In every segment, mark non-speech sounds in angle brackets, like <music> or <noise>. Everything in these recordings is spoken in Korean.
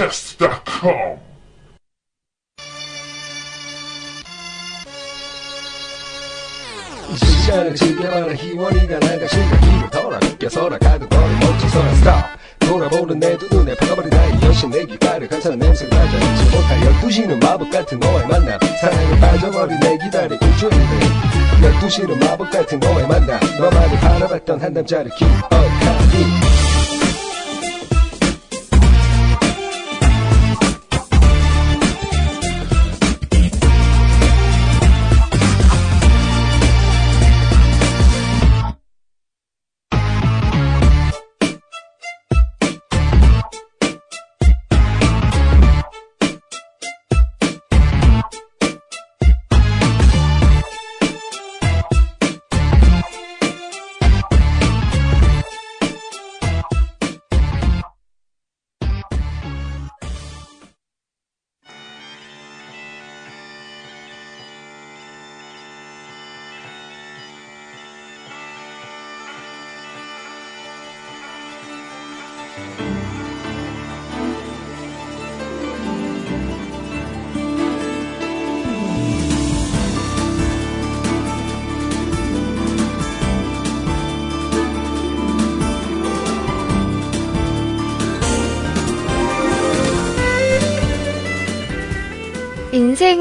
SolarCast.com 시간을 즐겨봐라 희원이가 나가 심각히를 덜어 느껴서라 가득 걸어 멈춰서라 스톱 돌아보는 내 두 눈에 박아버린 나의 여신 내 귓가를 간사한 냄새가 가져. 잊지 못할 열두 시는 마법 같은 너와의 만남. 사랑에 빠져버린 내 기다려 일주일을 열두 시는 마법 같은 너와의 만남. 너만을 바라봤던 한 남자를 기억하니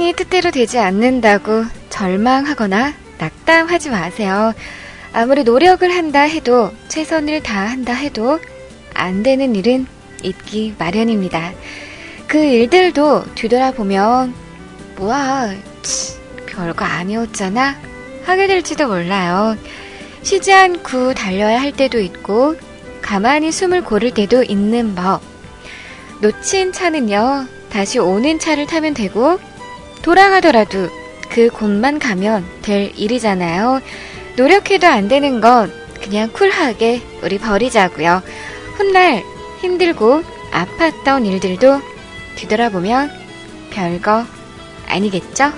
인생이 뜻대로 되지 않는다고 절망하거나 낙담하지 마세요. 아무리 노력을 한다 해도 최선을 다한다 해도 안 되는 일은 있기 마련입니다. 그 일들도 뒤돌아보면 뭐야 치, 별거 아니었잖아 하게 될지도 몰라요. 쉬지 않고 달려야 할 때도 있고 가만히 숨을 고를 때도 있는 법. 놓친 차는요 다시 오는 차를 타면 되고 돌아가더라도 그 곳만 가면 될 일이잖아요. 노력해도 안 되는 건 그냥 쿨하게 우리 버리자고요. 훗날 힘들고 아팠던 일들도 뒤돌아보면 별거 아니겠죠?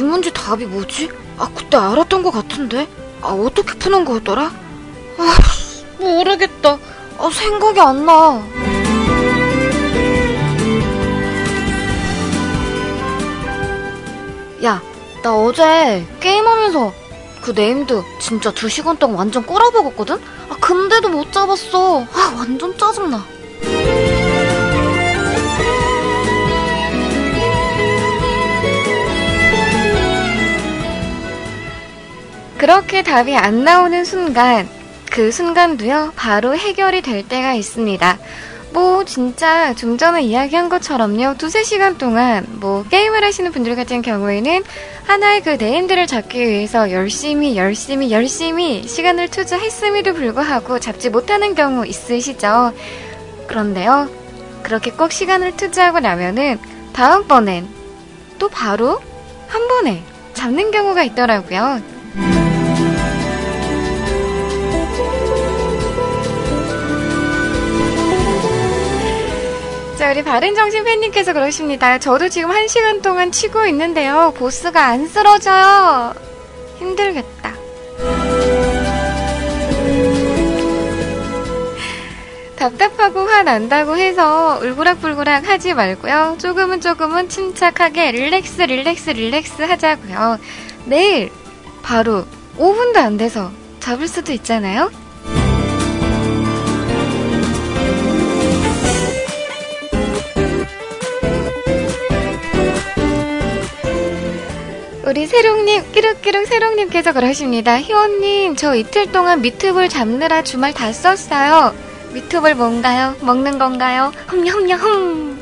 이 문제 답이 뭐지? 아, 그때 알았던 것 같은데? 아, 어떻게 푸는 거였더라? 아, 모르겠다. 아, 생각이 안 나. 야, 나 어제 게임하면서 그 네임드 진짜 두 시간 동안 완전 꼬라박았거든? 아, 근데도 못 잡았어. 아, 완전 짜증나. 그렇게 답이 안 나오는 순간, 그 순간도요, 바로 해결이 될 때가 있습니다. 뭐, 진짜 좀 전에 이야기한 것처럼요, 두세 시간 동안, 뭐, 게임을 하시는 분들 같은 경우에는 하나의 그 네임들을 잡기 위해서 열심히, 열심히, 열심히 시간을 투자했음에도 불구하고 잡지 못하는 경우 있으시죠? 그런데요, 그렇게 꼭 시간을 투자하고 나면은, 다음번엔 또 바로 한 번에 잡는 경우가 있더라고요. 자, 우리 바른정신 팬님께서 그러십니다. 저도 지금 한 시간 동안 치고 있는데요. 보스가 안 쓰러져요. 힘들겠다. 답답하고 화난다고 해서 울그락불그락 하지 말고요. 조금은 조금은 침착하게 릴렉스, 릴렉스, 릴렉스 하자고요. 내일 바로 5분도 안 돼서 잡을 수도 있잖아요. 우리 세롱님, 끼룩끼룩 세롱님께서 그러십니다. 희원님, 저 이틀 동안 미트볼 잡느라 주말 다 썼어요. 미트볼 뭔가요? 먹는 건가요? 흠냠냠.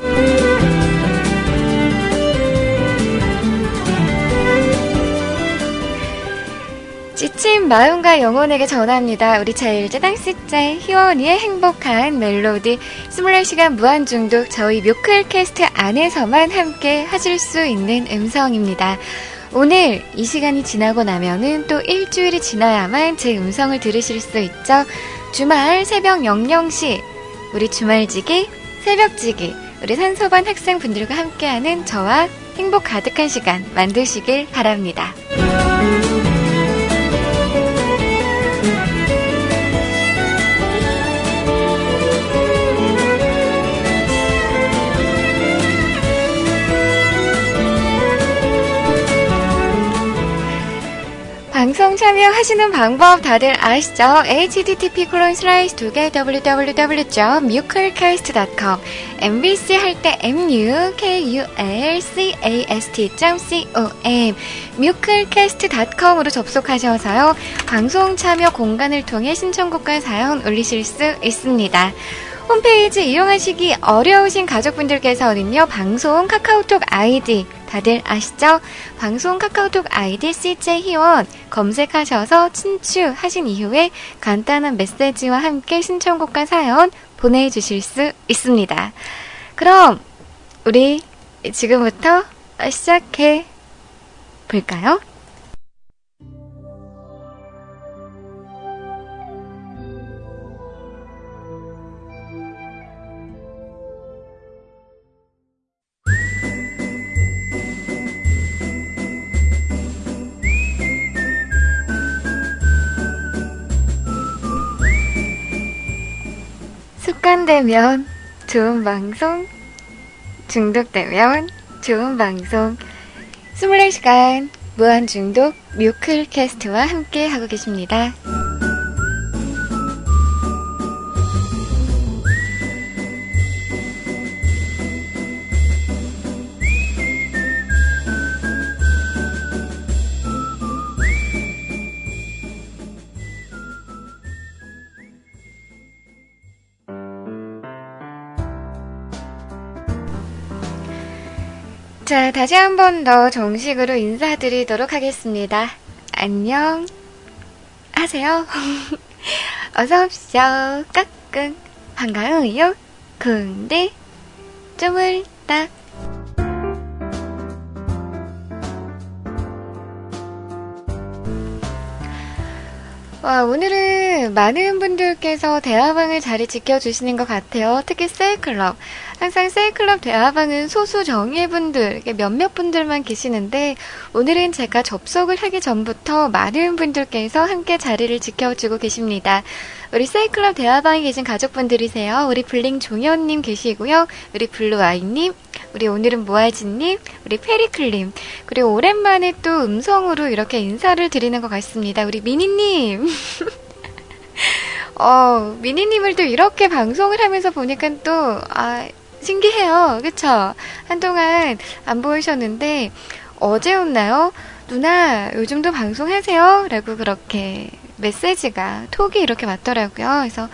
지친 마음과 영혼에게 전합니다. 우리 제일제 당시째 희원이의 행복한 멜로디 24시간 무한중독 저희 뮤클캐스트 안에서만 함께 하실 수 있는 음성입니다. 오늘 이 시간이 지나고 나면은 또 일주일이 지나야만 제 음성을 들으실 수 있죠. 주말 새벽 00시 우리 주말지기 새벽지기, 우리 산소반 학생분들과 함께하는 저와 행복 가득한 시간 만드시길 바랍니다. 방송 참여하시는 방법 다들 아시죠? http 콜론 슬라이스 두개 www.muculcast.com mbc 할 때 mukulcast.com muculcast.com으로 접속하셔서요. 방송 참여 공간을 통해 신청곡과 사연 올리실 수 있습니다. 홈페이지 이용하시기 어려우신 가족분들께서는요, 방송 카카오톡 아이디, 다들 아시죠? 방송 카카오톡 아이디 CJ 희원 검색하셔서 친추 하신 이후에 간단한 메시지와 함께 신청곡과 사연 보내주실 수 있습니다. 그럼, 우리 지금부터 시작해 볼까요? 습관되면 좋은 방송, 중독되면 좋은 방송. 24시간 무한 중독 뮤클 캐스트와 함께 하고 계십니다. 자, 다시 한 번 더 정식으로 인사드리도록 하겠습니다. 안녕. 하세요. <laughs> 어서오십시오. 까꿍. 반가워요. 근데, 쪼물딱. 와, 오늘은 많은 분들께서 대화방을 자리 지켜주시는 것 같아요. 특히 셀클럽. 항상 세이클럽 대화방은 소수 정예분들, 몇몇 분들만 계시는데, 오늘은 제가 접속을 하기 전부터 많은 분들께서 함께 자리를 지켜주고 계십니다. 우리 세이클럽 대화방에 계신 가족분들이세요. 우리 블링 종현님 계시고요. 우리 블루아이님, 우리 오늘은 모아지님, 우리 페리클님, 그리고 오랜만에 또 음성으로 이렇게 인사를 드리는 것 같습니다. 우리 미니님. <laughs> 어, 미니님을 또 이렇게 방송을 하면서 보니까 또, 아, 신기해요. 그쵸? 한동안 안 보이셨는데, 어제였나요? 누나, 요즘도 방송하세요? 라고 그렇게 메시지가, 톡이 이렇게 왔더라고요. 그래서,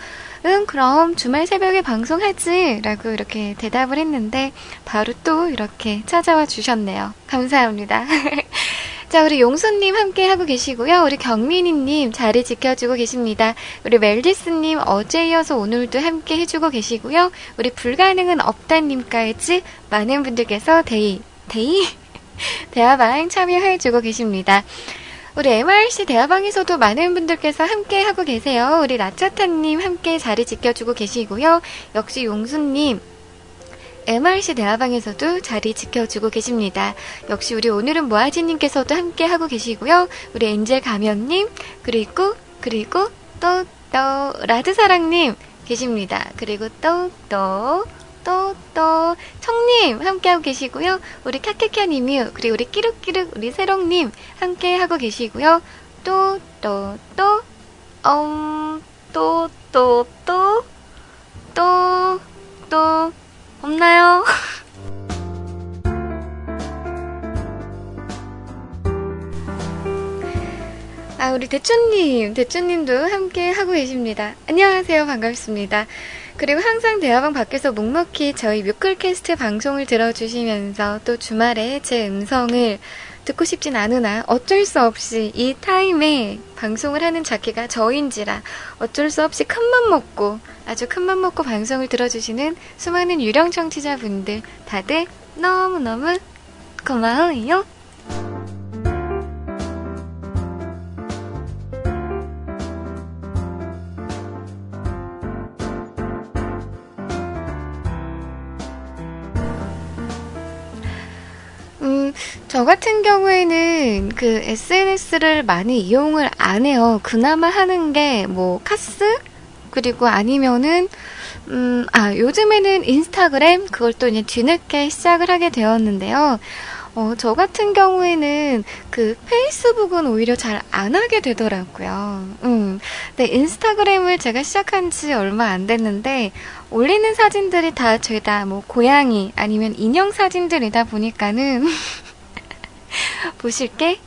응, 그럼 주말 새벽에 방송하지. 라고 이렇게 대답을 했는데, 바로 또 이렇게 찾아와 주셨네요. 감사합니다. <laughs> 자, 우리 용수님 함께 하고 계시고요. 우리 경민이님 자리 지켜주고 계십니다. 우리 멜디스님 어제 이어서 오늘도 함께 해주고 계시고요. 우리 불가능은 없다님까지 많은 분들께서 데이, 데이? <laughs> 대화방 참여해주고 계십니다. 우리 MRC 대화방에서도 많은 분들께서 함께 하고 계세요. 우리 라차타님 함께 자리 지켜주고 계시고요. 역시 용수님, MRC 대화방에서도 자리 지켜주고 계십니다. 역시 우리 오늘은 모아지님께서도 함께 하고 계시고요. 우리 엔젤 가면님, 그리고, 그리고 또, 또, 라드사랑님 계십니다. 그리고 또, 또, 또, 또, 청님 함께하고 계시고요. 우리 카케카님이 그리고 우리 끼룩끼룩, 우리 세롱님 함께하고 계시고요. 또, 또, 또, 음, 또, 또, 또, 또, 또, 없나요? <laughs> 아, 우리 대추님, 대추님도 함께 하고 계십니다. 안녕하세요. 반갑습니다. 그리고 항상 대화방 밖에서 묵묵히 저희 뮤클캐스트 방송을 들어주시면서 또 주말에 제 음성을 듣고 싶진 않으나 어쩔 수 없이 이 타임에 방송을 하는 자기가 저인지라 어쩔 수 없이 큰맘 먹고 아주 큰맘 먹고 방송을 들어주시는 수많은 유령 청취자분들 다들 너무너무 고마워요. 저 같은 경우에는 그 SNS를 많이 이용을 안 해요. 그나마 하는 게 뭐 카스? 그리고 아니면은 음, 아, 요즘에는 인스타그램 그걸 또 이제 뒤늦게 시작을 하게 되었는데요. 어, 저 같은 경우에는 그 페이스북은 오히려 잘 안 하게 되더라고요. 음. 네, 인스타그램을 제가 시작한 지 얼마 안 됐는데, 올리는 사진들이 다 죄다 뭐 고양이 아니면 인형 사진들이다 보니까는 <laughs> 보실 게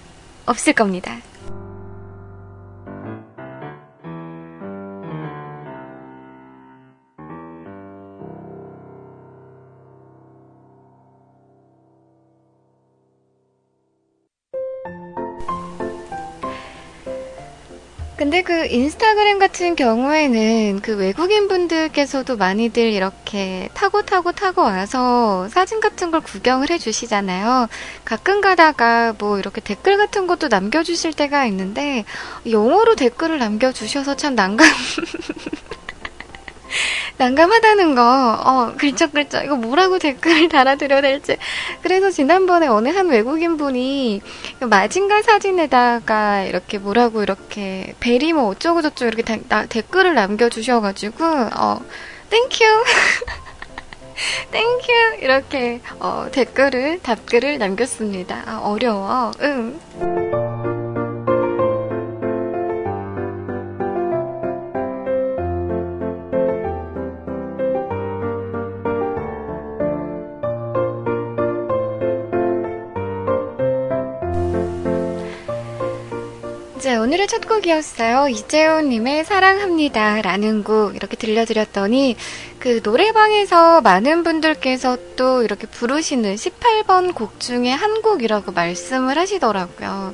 없을 겁니다. 근데 그 인스타그램 같은 경우에는 그 외국인 분들께서도 많이들 이렇게 타고 타고 타고 와서 사진 같은 걸 구경을 해 주시잖아요. 가끔 가다가 뭐 이렇게 댓글 같은 것도 남겨주실 때가 있는데 영어로 댓글을 남겨주셔서 참 난감. <laughs> <laughs> 난감하다는 거, 어, 글쩍글쩍, 이거 뭐라고 댓글을 <laughs> 달아드려야 될지. 그래서 지난번에 어느 한 외국인 분이 마징가 사진에다가 이렇게 뭐라고 이렇게 very 뭐 어쩌고저쩌고 이렇게 다, 나, 댓글을 남겨주셔가지고, 어, Thank you. Thank you. <laughs> 이렇게, 어, 댓글을, 답글을 남겼습니다. 아, 어려워. 응. 오늘의 첫 곡이었어요. 이재훈님의 사랑합니다. 라는 곡 이렇게 들려드렸더니 그 노래방에서 많은 분들께서 또 이렇게 부르시는 18번 곡 중에 한 곡이라고 말씀을 하시더라고요.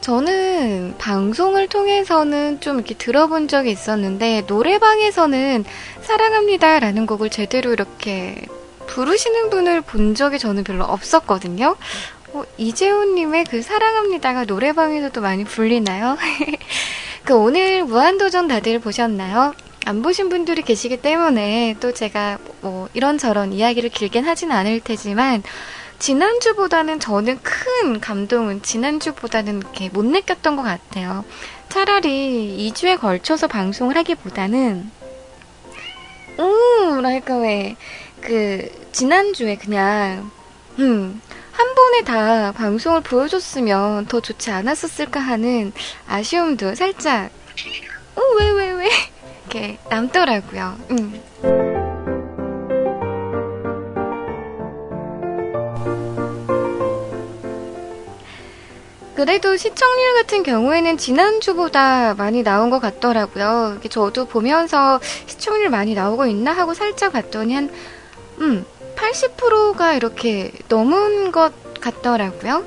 저는 방송을 통해서는 좀 이렇게 들어본 적이 있었는데 노래방에서는 사랑합니다. 라는 곡을 제대로 이렇게 부르시는 분을 본 적이 저는 별로 없었거든요. 어, 이재훈님의 그 사랑합니다가 노래방에서도 많이 불리나요? <laughs> 그 오늘 무한도전 다들 보셨나요? 안 보신 분들이 계시기 때문에 또 제가 뭐 이런저런 이야기를 길게 하진 않을 테지만 지난주보다는 저는 큰 감동은 지난주보다는 이렇게 못 느꼈던 것 같아요. 차라리 2주에 걸쳐서 방송을 하기보다는 음, 라이까 왜, 그, 지난주에 그냥, 음, 한 번에 다 방송을 보여줬으면 더 좋지 않았었을까 하는 아쉬움도 살짝, 어, 왜, 왜, 왜? 이렇게 남더라고요. 음. 그래도 시청률 같은 경우에는 지난주보다 많이 나온 것 같더라고요. 저도 보면서 시청률 많이 나오고 있나 하고 살짝 봤더니 한, 음, 80%가 이렇게 넘은 것 같더라고요.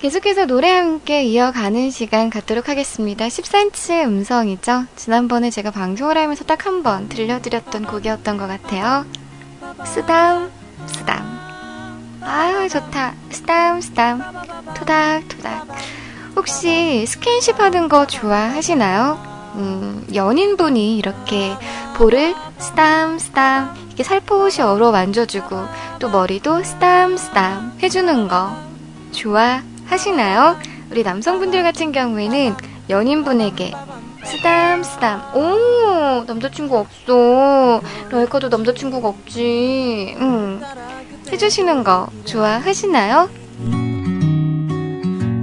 계속해서 노래 함께 이어가는 시간 갖도록 하겠습니다. 14인치의 음성이죠. 지난번에 제가 방송을 하면서 딱 한 번 들려드렸던 곡이었던 것 같아요. 쓰담, 쓰담. 아유, 좋다. 쓰담, 쓰담. 토닥, 토닥. 혹시 스킨십 하는 거 좋아하시나요? 음, 연인분이 이렇게 볼을 스담 스담 이렇게 살포시 얼어 만져주고 또 머리도 스담 스담 해주는 거 좋아하시나요? 우리 남성분들 같은 경우에는 연인분에게 스담스담 오 남자친구 없어 러이카도 남자친구가 없지 음, 해주시는 거 좋아하시나요?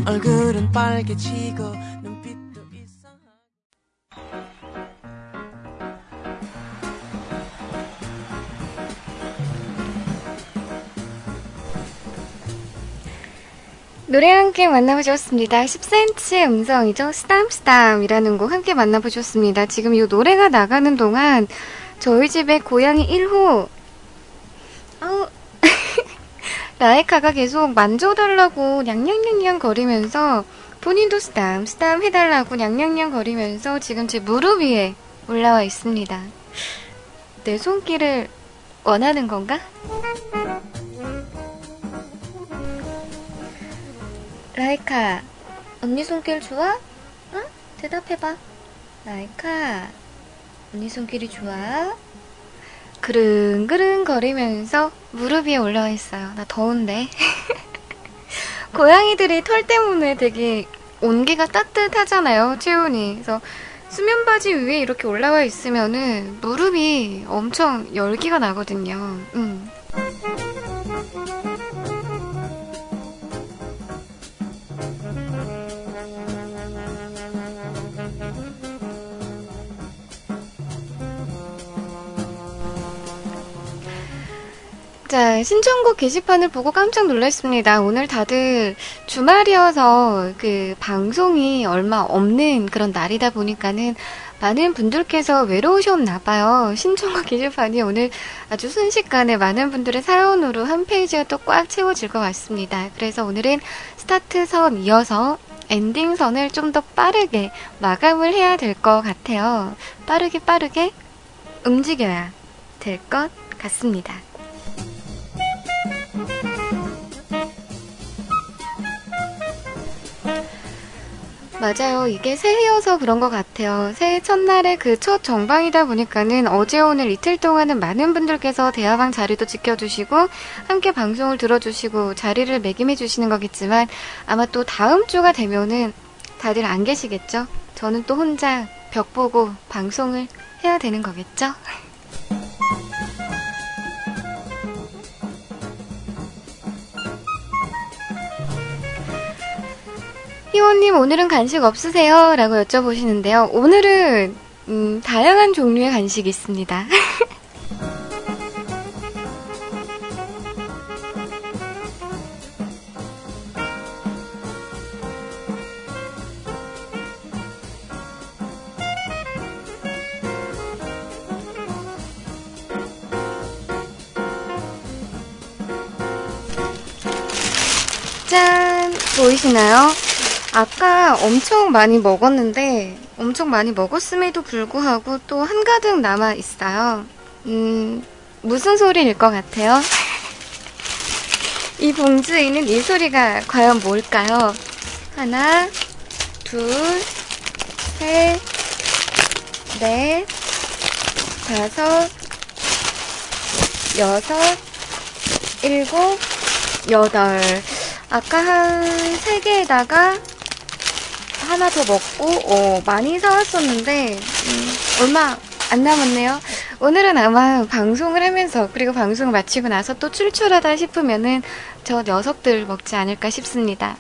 얼굴은 빨개지고 노래 함께 만나보셨습니다. 10cm의 음성이죠. 스담스담이라는 곡 함께 만나보셨습니다. 지금 이 노래가 나가는 동안 저희 집에 고양이 1호 어, 라이카가 계속 만져달라고 냥냥냥냥 거리면서 본인도 스담 스담 해달라고 냥냥냥 거리면서 지금 제 무릎 위에 올라와 있습니다. 내 손길을 원하는 건가? 라이카, 언니 손길 좋아? 응? 대답해봐. 라이카, 언니 손길이 좋아? 그릉그릉 거리면서 무릎 위에 올라와 있어요. 나 더운데. <laughs> 고양이들이 털 때문에 되게 온기가 따뜻하잖아요, 체온이. 그래서 수면 바지 위에 이렇게 올라와 있으면은 무릎이 엄청 열기가 나거든요. 음. 자, 신청곡 게시판을 보고 깜짝 놀랐습니다. 오늘 다들 주말이어서 그 방송이 얼마 없는 그런 날이다 보니까는 많은 분들께서 외로우셨나 봐요. 신청곡 게시판이 오늘 아주 순식간에 많은 분들의 사연으로 한 페이지가 또 꽉 채워질 것 같습니다. 그래서 오늘은 start song 이어서 ending song을 좀 더 빠르게 마감을 해야 될 것 같아요. 빠르게 빠르게 움직여야 될 것 같습니다. 맞아요. 이게 새해여서 그런 것 같아요. 새해 첫날에 그 첫 정방이다 보니까는 어제 오늘 이틀 동안은 많은 분들께서 대화방 자리도 지켜주시고 함께 방송을 들어주시고 자리를 매김해 주시는 거겠지만 아마 또 다음 주가 되면은 다들 안 계시겠죠? 저는 또 혼자 벽 보고 방송을 해야 되는 거겠죠? 희원님, 오늘은 간식 없으세요? 라고 여쭤보시는데요. 오늘은, 음, 다양한 종류의 간식이 있습니다. <laughs> 짠! 보이시나요? 아까 엄청 많이 먹었는데 엄청 많이 먹었음에도 불구하고 또 한가득 남아 있어요. 음, 무슨 소리일 것 같아요? 이 봉지에 있는 이 소리가 과연 뭘까요? 하나, 둘, 셋, 넷, 다섯, 여섯, 일곱, 여덟. 아까 한 3개에다가 하나 더 먹고 어, 많이 사왔었는데 음, 얼마 안 남았네요. 오늘은 아마 방송을 하면서 그리고 방송을 마치고 나서 또 출출하다 싶으면은 저 녀석들 먹지 않을까 싶습니다.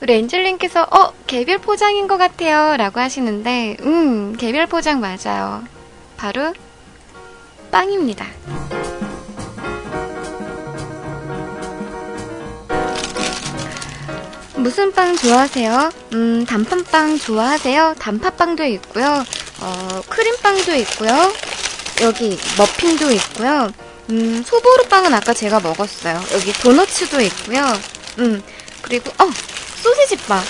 우리 엔젤님께서 어 개별 포장인 것 같아요 라고 하시는데 음 개별 포장 맞아요. 바로 빵입니다. 무슨 빵 좋아하세요? 음, 단팥빵 좋아하세요? 단팥빵도 있고요. 어, 크림빵도 있고요. 여기 머핀도 있고요. 음, 소보루빵은 아까 제가 먹었어요. 여기 도너츠도 있고요. 음, 그리고 어, 소세지빵.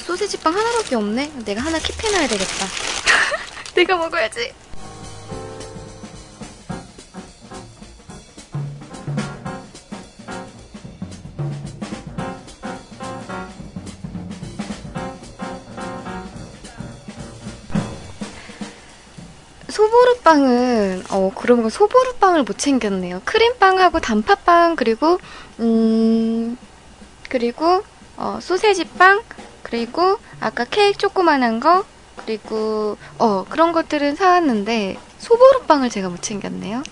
소세지빵 하나밖에 없네. 내가 하나 킵해놔야 되겠다. <laughs> 내가 먹어야지. 소보루빵은 어 그런 거 소보루빵을 못 챙겼네요. 크림빵하고 단팥빵 그리고 음 그리고 어 소세지빵 그리고 아까 케이크 조그만한 거 그리고 어 그런 것들은 사왔는데 소보루빵을 제가 못 챙겼네요.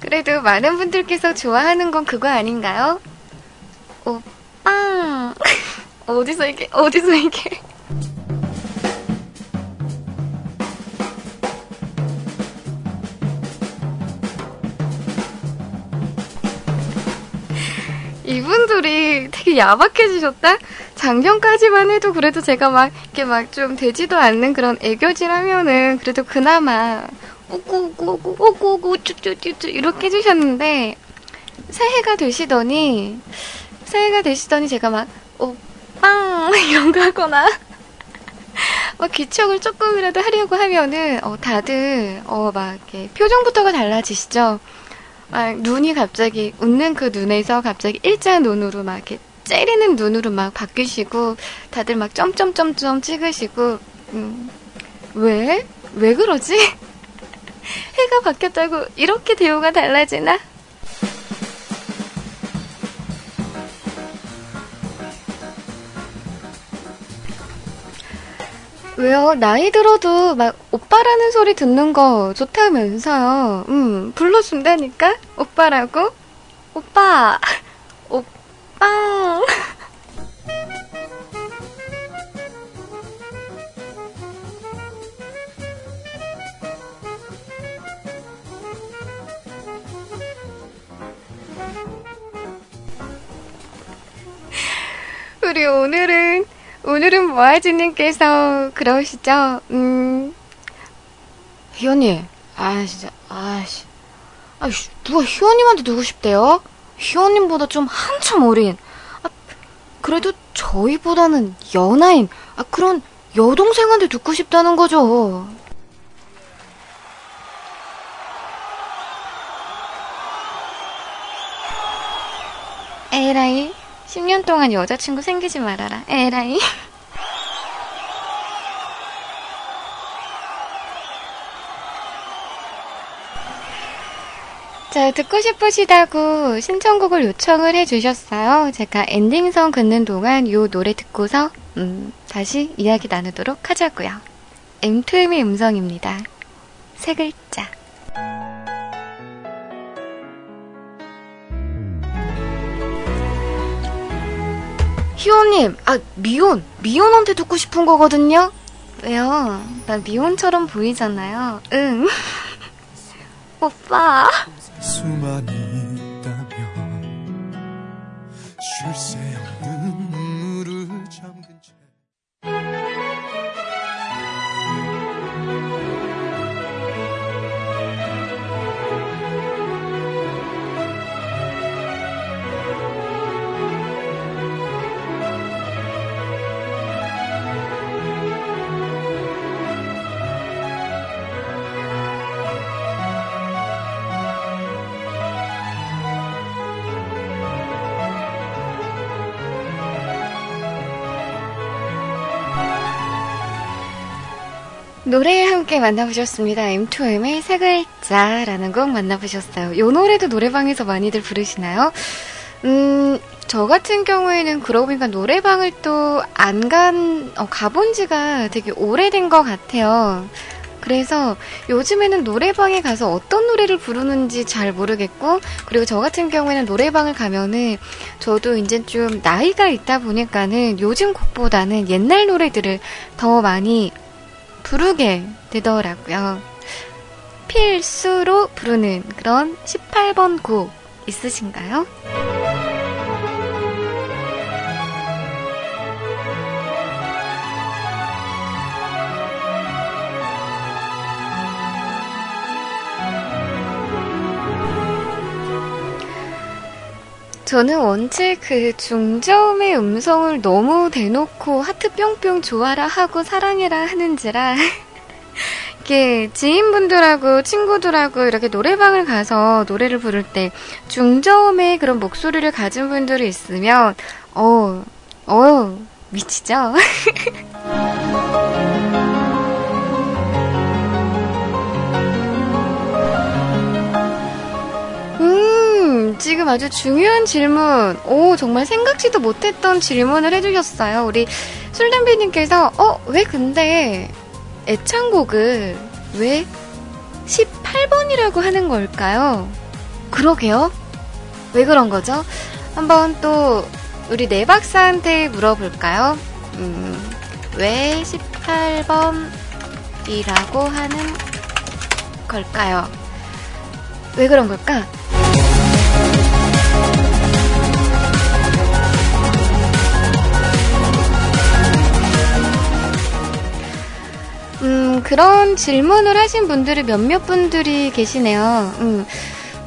그래도 많은 분들께서 좋아하는 건 그거 아닌가요? 오, 빵! 어디서 이게, 어디서 이게. 이분들이 되게 야박해지셨다? 작년까지만 해도 그래도 제가 막, 이렇게 막 좀 되지도 않는 그런 애교질 하면은 그래도 그나마, 오구오구오구, 오구오구, 쭈쭈쭈쭈, 이렇게 해주셨는데, 새해가 되시더니, 새해가 되시더니 제가 막, 오, 빵! <laughs> 이런 거 하거나, 막 기척을 조금이라도 하려고 하면은, 어, 다들, 어, 막, 이렇게 표정부터가 달라지시죠? 막, 눈이 갑자기, 웃는 그 눈에서 갑자기 일자 눈으로 막 이렇게 째리는 눈으로 막 바뀌시고 다들 막 점점점점 찍으시고 음, 왜? 왜 그러지? <laughs> 해가 바뀌었다고 이렇게 대우가 달라지나? 왜요? 나이 들어도 막 오빠라는 소리 듣는 거 좋다면서요. 음, 불러준다니까? 오빠라고? 오빠! 오빠! <laughs> 우리 오늘은 오늘은 모아지님께서 그러시죠? 음, 희원이, 아 진짜, 아씨, 아씨 누가 희원님한테 누구 싶대요? 희원님보다 좀 한참 어린, 아, 그래도 저희보다는 연하인, 아 그런 여동생한테 듣고 싶다는 거죠. 에라이. 10년 동안 여자친구 생기지 말아라. 에라이. <laughs> 자, 듣고 싶으시다고 신청곡을 요청을 해주셨어요. 제가 엔딩성 긋는 동안 요 노래 듣고서, 음, 다시 이야기 나누도록 하자고요. M2M의 음성입니다. 세 글자. 희원님, 아, 미혼, 미혼한테 듣고 싶은 거거든요? 왜요? 나 미혼처럼 보이잖아요. 응. <laughs> 오빠. 수많이 있다면 쉴새 노래에 함께 만나보셨습니다. M2M의 세 글자라는 곡 만나보셨어요. 이 노래도 노래방에서 많이들 부르시나요? 음, 저 같은 경우에는 그러고 보니까 노래방을 또 안 간, 어, 가본 지가 되게 오래된 것 같아요. 그래서 요즘에는 노래방에 가서 어떤 노래를 부르는지 잘 모르겠고, 그리고 저 같은 경우에는 노래방을 가면은 저도 이제 좀 나이가 있다 보니까는 요즘 곡보다는 옛날 노래들을 더 많이 부르게 되더라고요. 필수로 부르는 그런 18번 곡 있으신가요? 저는 원체 그 중저음의 음성을 너무 대놓고 하트 뿅뿅 좋아라 하고 사랑해라 하는지라 <laughs> 이게 지인분들하고 친구들하고 이렇게 노래방을 가서 노래를 부를 때 중저음의 그런 목소리를 가진 분들이 있으면 어, 어, 미치죠? <laughs> 지금 아주 중요한 질문, 오, 정말 생각지도 못했던 질문을 해주셨어요. 우리 술담비님께서, 어, 왜 근데 애창곡을 왜 18번이라고 하는 걸까요? 그러게요. 왜 그런 거죠? 한번 또 우리 네 박사한테 물어볼까요? 음, 왜 18번이라고 하는 걸까요? 왜 그런 걸까? 음, 그런 질문을 하신 분들이 몇몇 분들이 계시네요. 음,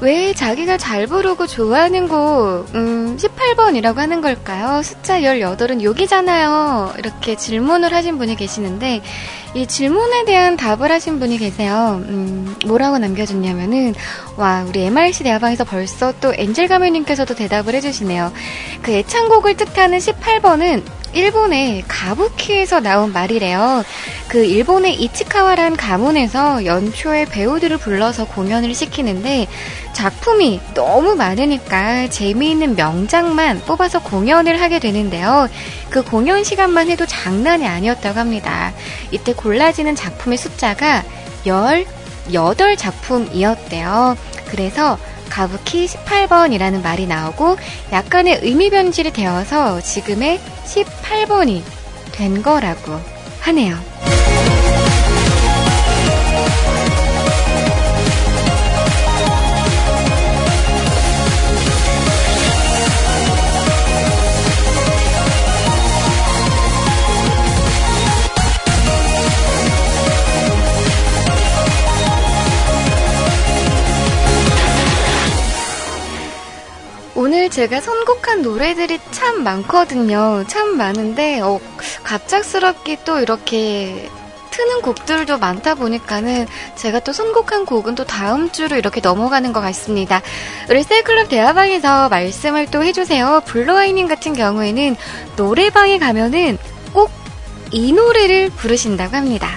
왜 자기가 잘 부르고 좋아하는 곡, 음, 18번이라고 하는 걸까요? 숫자 18은 여기잖아요. 이렇게 질문을 하신 분이 계시는데, 이 질문에 대한 답을 하신 분이 계세요. 음, 뭐라고 남겨줬냐면은, 와, 우리 MRC 대화방에서 벌써 또 엔젤 가면님께서도 대답을 해주시네요. 그 애창곡을 뜻하는 18번은 일본의 가부키에서 나온 말이래요. 그 일본의 이치카와란 가문에서 연초에 배우들을 불러서 공연을 시키는데 작품이 너무 많으니까 재미있는 명 작만 뽑아서 공연을 하게 되는데요. 그 공연 시간만 해도 장난이 아니었다고 합니다. 이때 골라지는 작품의 숫자가 18작품이었대요. 그래서 가부키 18번이라는 말이 나오고 약간의 의미 변질이 되어서 지금의 18번이 된 거라고 하네요. 오늘 제가 선곡한 노래들이 참 많거든요. 참 많은데, 어, 갑작스럽게 또 이렇게 트는 곡들도 많다 보니까는 제가 또 선곡한 곡은 또 다음 주로 이렇게 넘어가는 것 같습니다. 우리 셀클럽 대화방에서 말씀을 또 해주세요. 블루아이님 같은 경우에는 노래방에 가면은 꼭 이 노래를 부르신다고 합니다.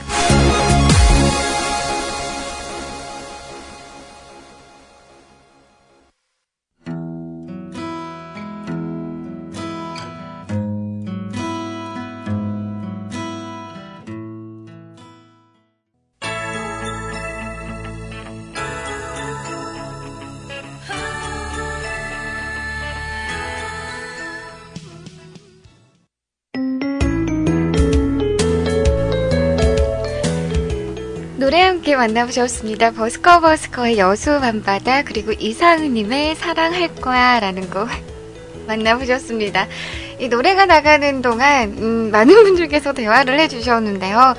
함께 만나보셨습니다. 버스커 버스커의 여수 밤바다 그리고 이상은님의 사랑할 거야 라는 곡 <laughs> 만나보셨습니다. 이 노래가 나가는 동안 음, 많은 분들께서 대화를 해주셨는데요.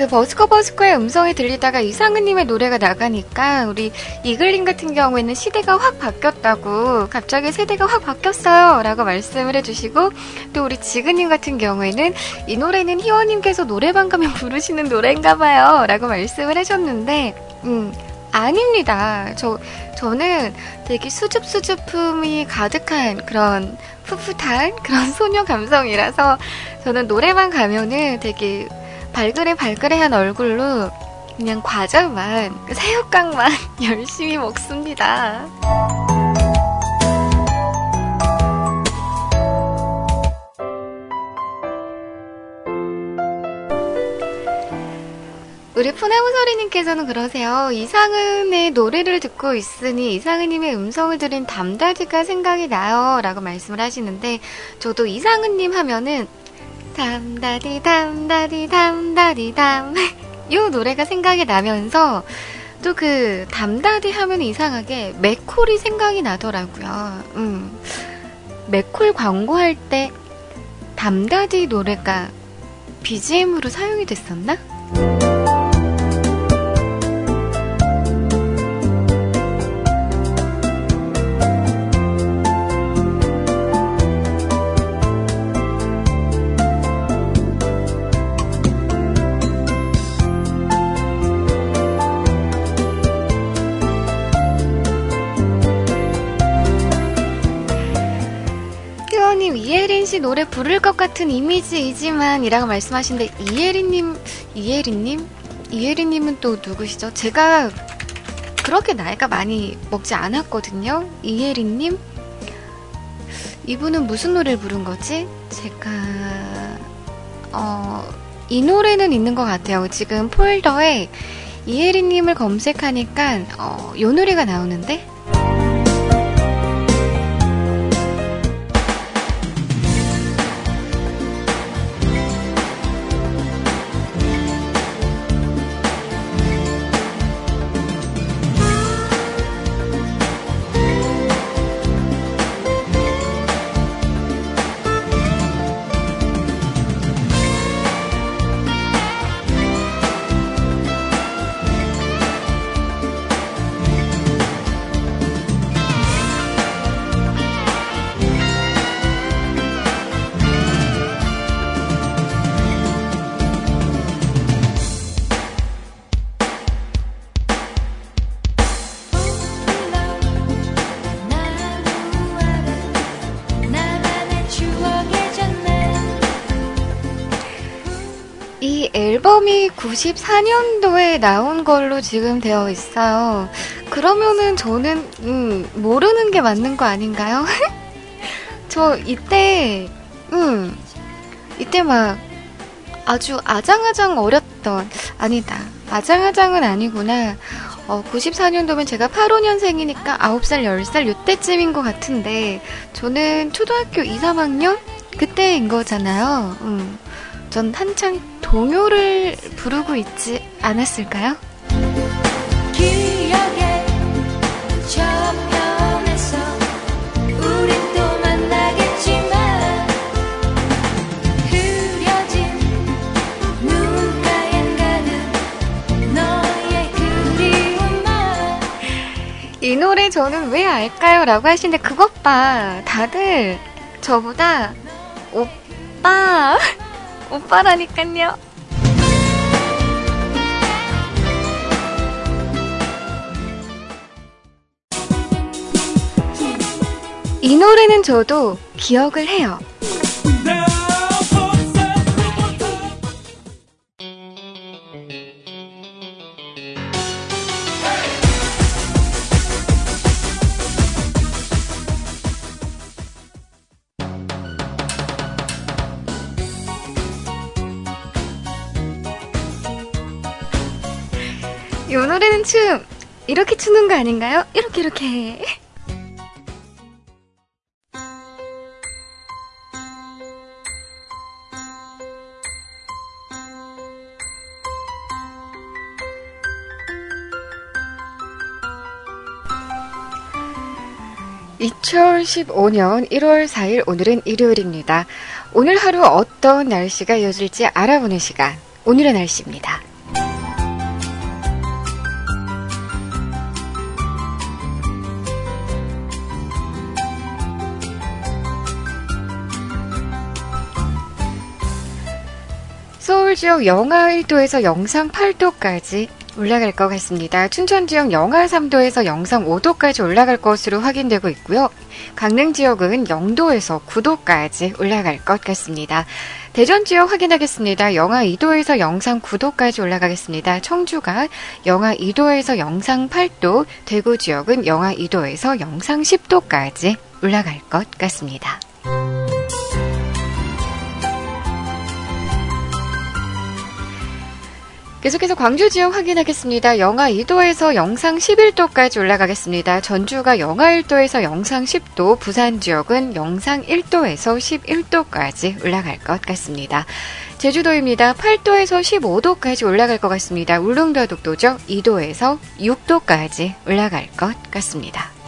그 버스커 버스커의 음성이 들리다가 이상은님의 노래가 나가니까 우리 이글린 같은 경우에는 시대가 확 바뀌었다고 갑자기 세대가 확 바뀌었어요 라고 말씀을 해주시고 또 우리 지근님 같은 경우에는 이 노래는 희원님께서 노래방 가면 <laughs> 부르시는 노래인가 봐요 라고 말씀을 해줬는데 음 아닙니다. 저, 저는 되게 수줍수줍품이 가득한 그런 풋풋한 그런 <laughs> 소녀 감성이라서 저는 노래방 가면은 되게 발그레 발그레한 얼굴로 그냥 과자만, 새우깡만 <laughs> 열심히 먹습니다. 우리 푸나무소리님께서는 그러세요. 이상은의 노래를 듣고 있으니 이상은님의 음성을 들은 담다디가 생각이 나요. 라고 말씀을 하시는데, 저도 이상은님 하면은, 담다디, 담다디, 담다디, 담. <laughs> 이 노래가 생각이 나면서, 또 그, 담다디 하면 이상하게 맥콜이 생각이 나더라고요. 음. 맥콜 광고할 때, 담다디 노래가 BGM으로 사용이 됐었나? 씨 노래 부를 것 같은 이미지이지만 이라고 말씀하시는데 이혜린님 이혜린님 이혜린님은 또 누구시죠? 제가 그렇게 나이가 많이 먹지 않았거든요. 이혜린님 이분은 무슨 노래를 부른 거지? 제가 어, 이 노래는 있는 것 같아요. 지금 폴더에 이혜린님을 검색하니까 어, 요 노래가 나오는데 앨범이 94년도에 나온 걸로 지금 되어 있어요. 그러면은 저는 음, 모르는 게 맞는 거 아닌가요? <laughs> 저 이때 음 이때 막 아주 아장아장 어렸던 아니다 아장아장은 아니구나 어, 94년도면 제가 85년생이니까 9살 10살 요때쯤인 것 같은데 저는 초등학교 2, 3학년 그때인 거잖아요 음. 전 한창 동요를 부르고 있지 않았을까요? 이 노래 저는 왜 알까요? 라고 하시는데 그것 봐. 다들 저보다 오빠 오빠라니깐요. 이 노래는 저도 기억을 해요. 춤 이렇게 추는 거 아닌가요? 이렇게 이렇게 (2015년 1월 4일) 오늘은 일요일입니다 오늘 하루 어떤 날씨가 이어질지 알아보는 시간 오늘의 날씨입니다. 서울 지역 영하 1도에서 영상 8도까지 올라갈 것 같습니다. 춘천 지역 영하 3도에서 영상 5도까지 올라갈 것으로 확인되고 있고요. 강릉 지역은 0도에서 9도까지 올라갈 것 같습니다. 대전 지역 확인하겠습니다. 영하 2도에서 영상 9도까지 올라가겠습니다. 청주가 영하 2도에서 영상 8도, 대구 지역은 영하 2도에서 영상 10도까지 올라갈 것 같습니다. 계속해서 광주 지역 확인하겠습니다. 영하 2도에서 영상 11도까지 올라가겠습니다. 전주가 영하 1도에서 영상 10도, 부산 지역은 영상 1도에서 11도까지 올라갈 것 같습니다. 제주도입니다. 8도에서 15도까지 올라갈 것 같습니다. 울릉도 독도죠. 2도에서 6도까지 올라갈 것 같습니다.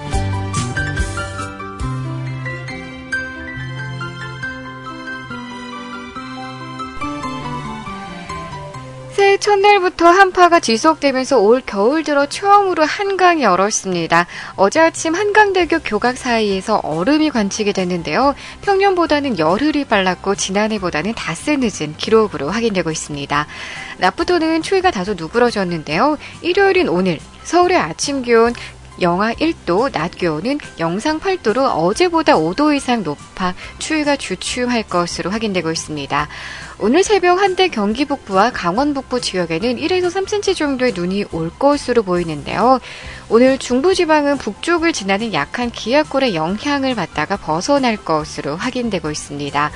새해 첫날부터 한파가 지속되면서 올 겨울 들어 처음으로 한강이 얼었습니다. 어제 아침 한강대교 교각 사이에서 얼음이 관측이 됐는데요. 평년보다는 열흘이 빨랐고 지난해보다는 닷새 늦은 기록으로 확인되고 있습니다. 낮부터는 추위가 다소 누그러졌는데요. 일요일인 오늘 서울의 아침 기온 영하 1도, 낮 기온은 영상 8도로 어제보다 5도 이상 높아 추위가 주춤할 것으로 확인되고 있습니다. 오늘 새벽 한때 경기 북부와 강원 북부 지역에는 1에서 3cm 정도의 눈이 올 것으로 보이는데요. 오늘 중부지방은 북쪽을 지나는 약한 기압골의 영향을 받다가 벗어날 것으로 확인되고 있습니다.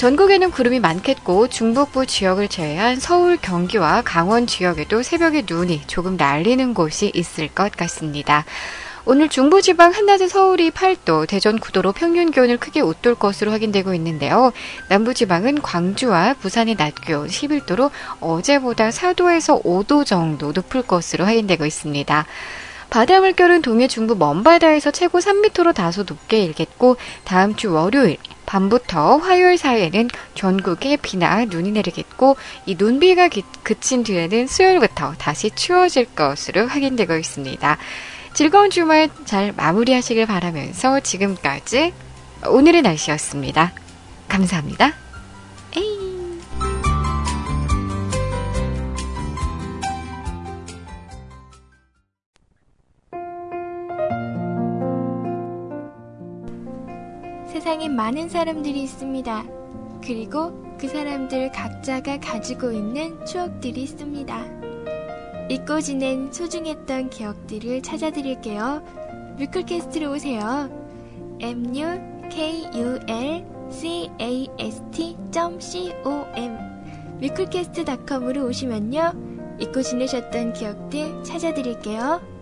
전국에는 구름이 많겠고 중북부 지역을 제외한 서울, 경기와 강원 지역에도 새벽에 눈이 조금 날리는 곳이 있을 것 같습니다. 오늘 중부지방 한낮에 서울이 8도, 대전 9도로 평균 기온을 크게 웃돌 것으로 확인되고 있는데요. 남부지방은 광주와 부산의 낮 기온 11도로 어제보다 4도에서 5도 정도 높을 것으로 확인되고 있습니다. 바다 물결은 동해 중부 먼바다에서 최고 3m로 다소 높게 일겠고 다음 주 월요일 밤부터 화요일 사이에는 전국에 비나 눈이 내리겠고 이 눈비가 그친 뒤에는 수요일부터 다시 추워질 것으로 확인되고 있습니다. 즐거운 주말 잘 마무리하시길 바라면서 지금까지 오늘의 날씨였습니다. 감사합니다. 에이. 세상에 많은 사람들이 있습니다. 그리고 그 사람들 각자가 가지고 있는 추억들이 있습니다. 잊고 지낸 소중했던 기억들을 찾아드릴게요. 뮤클캐스트로 오세요. mukulcast.com 뮤클캐스트.com으로 오시면요. 잊고 지내셨던 기억들 찾아드릴게요.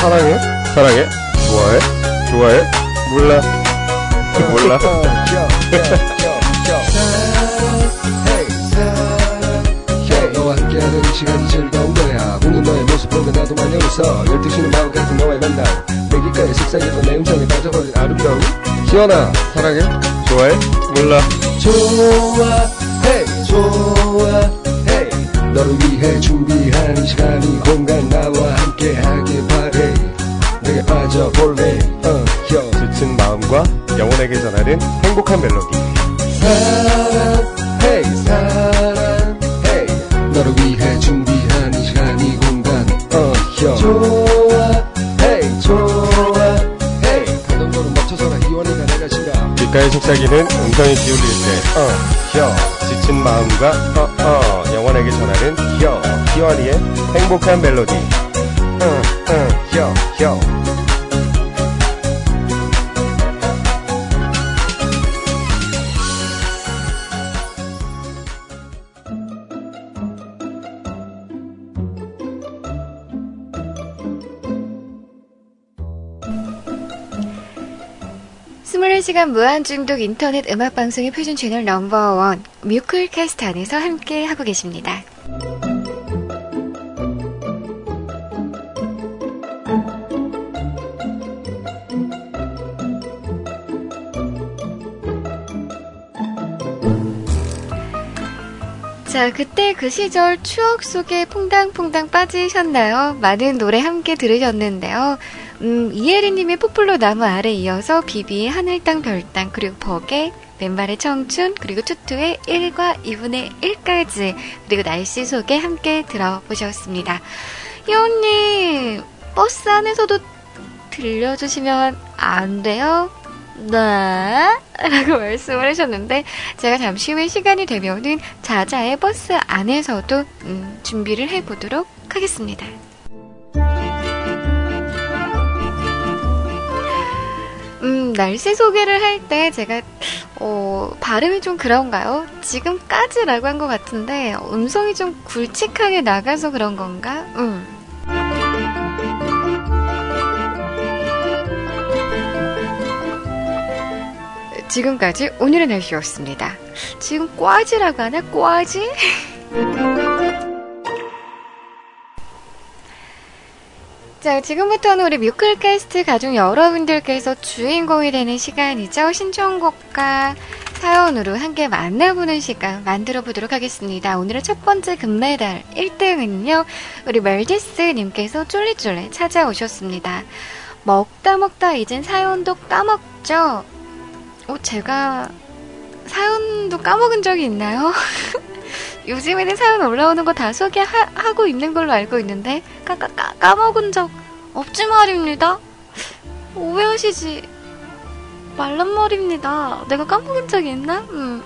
사랑해? 사랑해? 좋아해? 좋아해? 몰라. 몰라. 너와 함께하는 이 시간이 즐거운 거야 웃는 너의 모습 보고 나도 많이 웃어 12시는 마음 같은 너와의 만남 내 귓가에 속삭이던 내 음성에 빠져버린 아름다움 희연아 사랑해? 좋아해? 몰라. 좋아해 좋아해 너를 위해 준비한 이 시간이 공간 나와 바래 빠져볼래 어, 혀. 지친 마음과 영혼에게 전하는 행복한 멜로디. 사랑해 사랑해 너를 위해 준비한 이 시간 이 공간 어혀 좋아해 좋아해 가던 걸음 멈춰서라 희원이가 내가 싫어 귓가에 속삭이는 음성이 기울일 때, 어, 혀. 지친 마음과, 어, 어, 영혼에게 전하는 혀. 희원이의 행복한 멜로디. 응, 응, 혀, 혀. 시간 무한중독 인터넷 음악방송의 표준 채널 넘버원 뮤클캐스트 안에서 함께 하고 계십니다. 자, 그때 그 시절 추억 속에 퐁당퐁당 빠지셨나요? 많은 노래 함께 들으셨는데요. 음, 이혜리님의 포플로 나무 아래 이어서 비비의 하늘 땅 별땅 그리고 버의 맨발의 청춘 그리고 투투의 1과 2분의 1까지 그리고 날씨 속에 함께 들어보셨습니다. 희원님 버스 안에서도 들려주시면 안 돼요? 네? <laughs> 라고 말씀을 하셨는데 제가 잠시 후에 시간이 되면은 자자의 버스 안에서도 음, 준비를 해보도록 하겠습니다. 음, 날씨 소개를 할 때 제가 어, 발음이 좀 그런가요? 지금까지라고 한 것 같은데 음성이 좀 굵직하게 나가서 그런 건가? 음. 지금까지 오늘의 날씨였습니다. 지금 꽈지라고 하나? 꽈지? <laughs> 자, 지금부터는 우리 뮤클캐스트 가족 여러분들께서 주인공이 되는 시간이죠. 신청곡과 사연으로 함께 만나보는 시간 만들어 보도록 하겠습니다. 오늘의 첫 번째 금메달 1등은요, 우리 멜디스님께서 쫄리쫄리 찾아오셨습니다. 먹다 먹다 이젠 사연도 까먹죠? 어, 제가 사연도 까먹은 적이 있나요? <laughs> 요즘에는 사연 올라오는 거 다 소개하고 있는 걸로 알고 있는데 까, 까, 까, 까먹은 적 없지 말입니다. 오해하시지 말란 말입니다. 내가 까먹은 적이 있나? 음.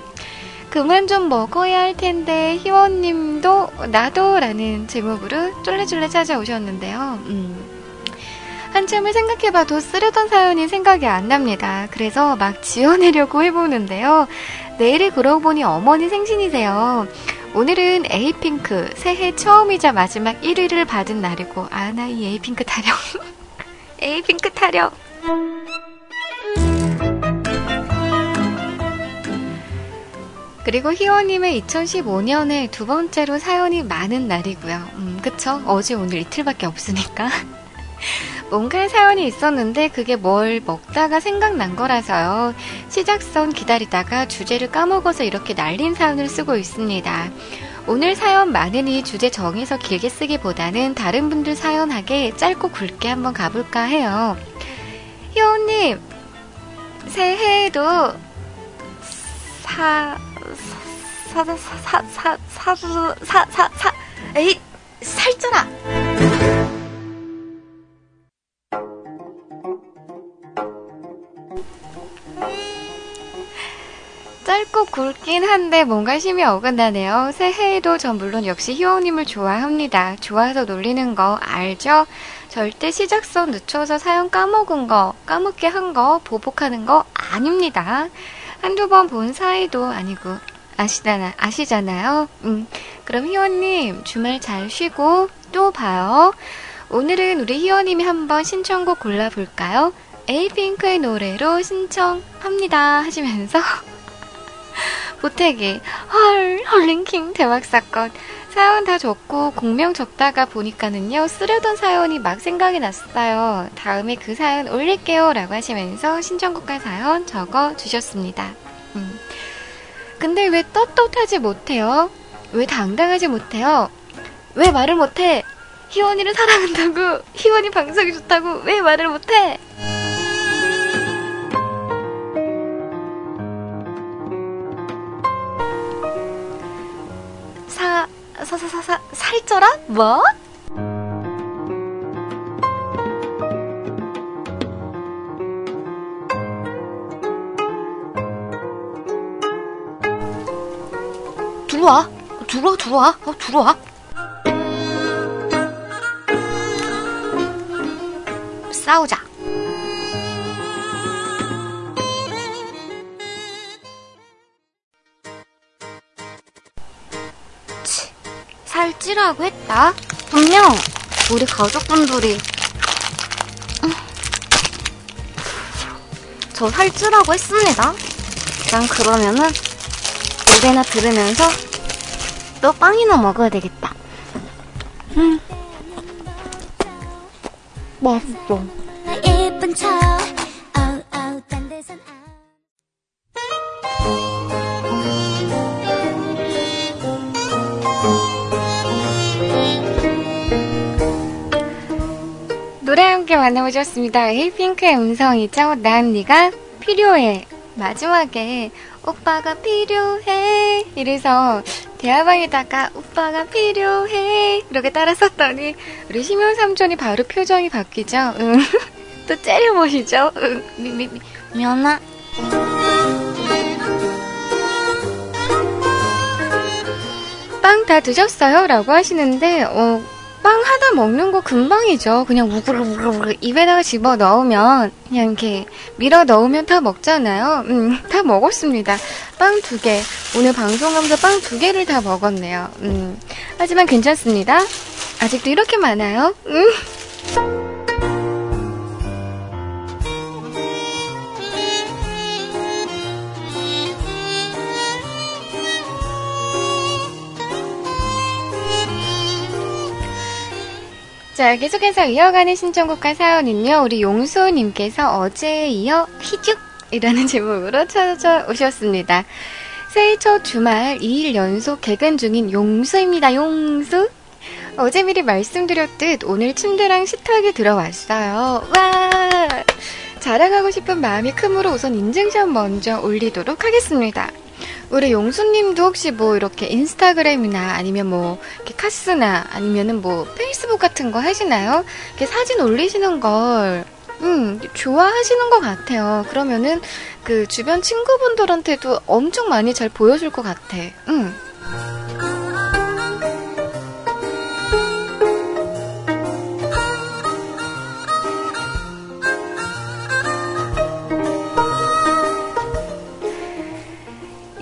그만 좀 먹어야 할 텐데 희원님도 나도라는 제목으로 쫄래쫄래 찾아오셨는데요. 음. 한참을 생각해봐도 쓰려던 사연이 생각이 안 납니다. 그래서 막 지어내려고 해보는데요. 내일을 그러고 보니 어머니 생신이세요. 오늘은 에이핑크 새해 처음이자 마지막 1위를 받은 날이고 아 나 이 에이핑크 타령 <laughs> 에이핑크 타령 그리고 희원님의 2015년에 두 번째로 사연이 많은 날이고요. 음, 그쵸? 어제 오늘 이틀밖에 없으니까. <laughs> 뭔가 사연이 있었는데 그게 뭘 먹다가 생각난 거라서요. 시작선 기다리다가 주제를 까먹어서 이렇게 날린 사연을 쓰고 있습니다. 오늘 사연 많으니 주제 정해서 길게 쓰기보다는 다른 분들 사연하게 짧고 굵게 한번 가볼까 해요. 희원님, 새해에도 사, 사, 사, 사, 사, 사, 사, 사, 에이, 살쪄라! 짧고 굵긴 한데 뭔가 심이 어긋나네요. 새해에도 전 물론 역시 희원님을 좋아합니다. 좋아서 놀리는 거 알죠? 절대 시작선 늦춰서 사연 까먹은 거, 까먹게 한 거, 보복하는 거 아닙니다. 한두 번 본 사이도 아니고 아시잖아, 아시잖아요. 음, 그럼 희원님 주말 잘 쉬고 또 봐요. 오늘은 우리 희원님이 한번 신청곡 골라볼까요? 에이핑크의 노래로 신청합니다 하시면서 <laughs> 보태기 헐 헐링킹 대박 사건 사연 다 적고 공명 적다가 보니까는요 쓰려던 사연이 막 생각이 났어요 다음에 그 사연 올릴게요 라고 하시면서 신청곡과 사연 적어 주셨습니다 음. 근데 왜 떳떳하지 못해요? 왜 당당하지 못해요? 왜 말을 못해? 희원이를 사랑한다고 희원이 방송이 좋다고 왜 말을 못해? 사, 사, 사, 사, 사, 살쪄라? 뭐? 들어와. 들어와, 들어와. 어, 들어와. 싸우자. 했다. 분명 우리 가족분들이 음, 저 살찌라고 했습니다. 난 그러면은 노래나 들으면서 또 빵이나 먹어야 되겠다. 음. 맛있어. 만나보셨습니다. 힐핑크의 음성이죠. 난 네가 필요해. 마지막에 오빠가 필요해 이래서 대화방에다가 오빠가 필요해 이렇게 따라 썼더니 우리 심연 삼촌이 바로 표정이 바뀌죠. 응. <laughs> 또 째려보시죠. 응. 미, 미, 미. 미안해. 빵다 드셨어요? 라고 하시는데 어, 빵 하나 먹는 거 금방이죠. 그냥 우글우글우글 입에다가 집어 넣으면 그냥 이렇게 밀어 넣으면 다 먹잖아요. 음, 다 먹었습니다. 빵 두 개. 오늘 방송하면서 빵 두 개를 다 먹었네요. 음, 하지만 괜찮습니다. 아직도 이렇게 많아요. 음. 자, 계속해서 이어가는 신청곡과 사연은요, 우리 용수님께서 어제에 이어 휘죽이라는 <laughs> 제목으로 찾아오셨습니다. 새해 첫 주말 2일 연속 개근 중인 용수입니다, 용수. 어제 미리 말씀드렸듯 오늘 침대랑 식탁에 들어왔어요. 와! 자랑하고 싶은 마음이 크므로 우선 인증샷 먼저 올리도록 하겠습니다. 우리 용수님도 혹시 뭐 이렇게 인스타그램이나 아니면 뭐 이렇게 카스나 아니면은 뭐 페이스북 같은 거 하시나요? 이렇게 사진 올리시는 걸 음, 좋아하시는 것 같아요. 그러면은 그 주변 친구분들한테도 엄청 많이 잘 보여줄 것 같아. 음.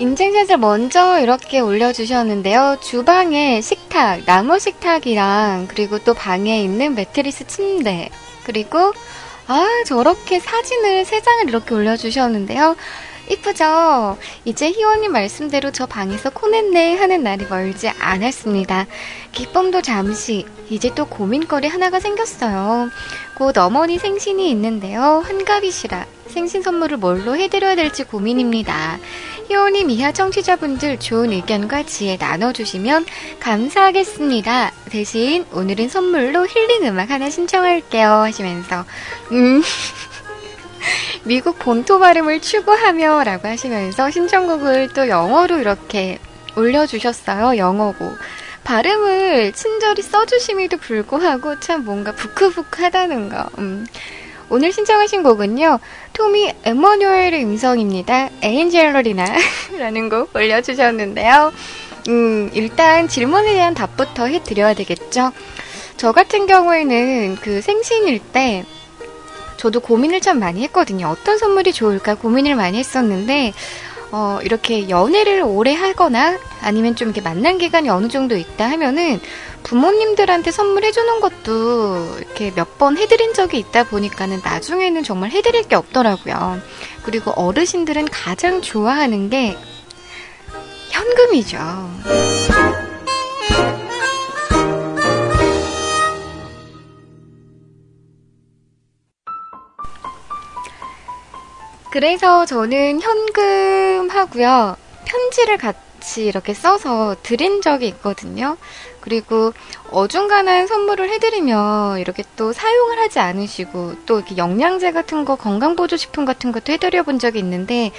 인증샷을 먼저 이렇게 올려주셨는데요. 주방에 식탁, 나무 식탁이랑 그리고 또 방에 있는 매트리스 침대 그리고 아 저렇게 사진을 세 장을 이렇게 올려주셨는데요. 이쁘죠? 이제 희원님 말씀대로 저 방에서 코냈네 하는 날이 멀지 않았습니다. 기쁨도 잠시, 이제 또 고민거리 하나가 생겼어요. 곧 어머니 생신이 있는데요. 한가비시라 생신 선물을 뭘로 해드려야 될지 고민입니다. 희원님 이하 청취자분들 좋은 의견과 지혜 나눠주시면 감사하겠습니다. 대신 오늘은 선물로 힐링 음악 하나 신청할게요 하시면서 음 <laughs> 미국 본토 발음을 추구하며 라고 하시면서 신청곡을 또 영어로 이렇게 올려주셨어요. 영어고. 발음을 친절히 써주심에도 불구하고 참 뭔가 부크부크하다는 거. 음. 오늘 신청하신 곡은요. 토미 에머뉴엘의 음성입니다. 에인젤러리나 <laughs> 라는 곡 올려주셨는데요. 음, 일단 질문에 대한 답부터 해드려야 되겠죠. 저 같은 경우에는 그 생신일 때 저도 고민을 참 많이 했거든요. 어떤 선물이 좋을까 고민을 많이 했었는데 어, 이렇게 연애를 오래 하거나 아니면 좀 이렇게 만난 기간이 어느 정도 있다 하면은 부모님들한테 선물해주는 것도 이렇게 몇 번 해드린 적이 있다 보니까는 나중에는 정말 해드릴 게 없더라고요. 그리고 어르신들은 가장 좋아하는 게 현금이죠. 그래서 저는 현금하고요. 편지를 같이 이렇게 써서 드린 적이 있거든요. 그리고 어중간한 선물을 해드리면 이렇게 또 사용을 하지 않으시고 또 이렇게 영양제 같은 거 건강보조식품 같은 것도 해드려 본 적이 있는데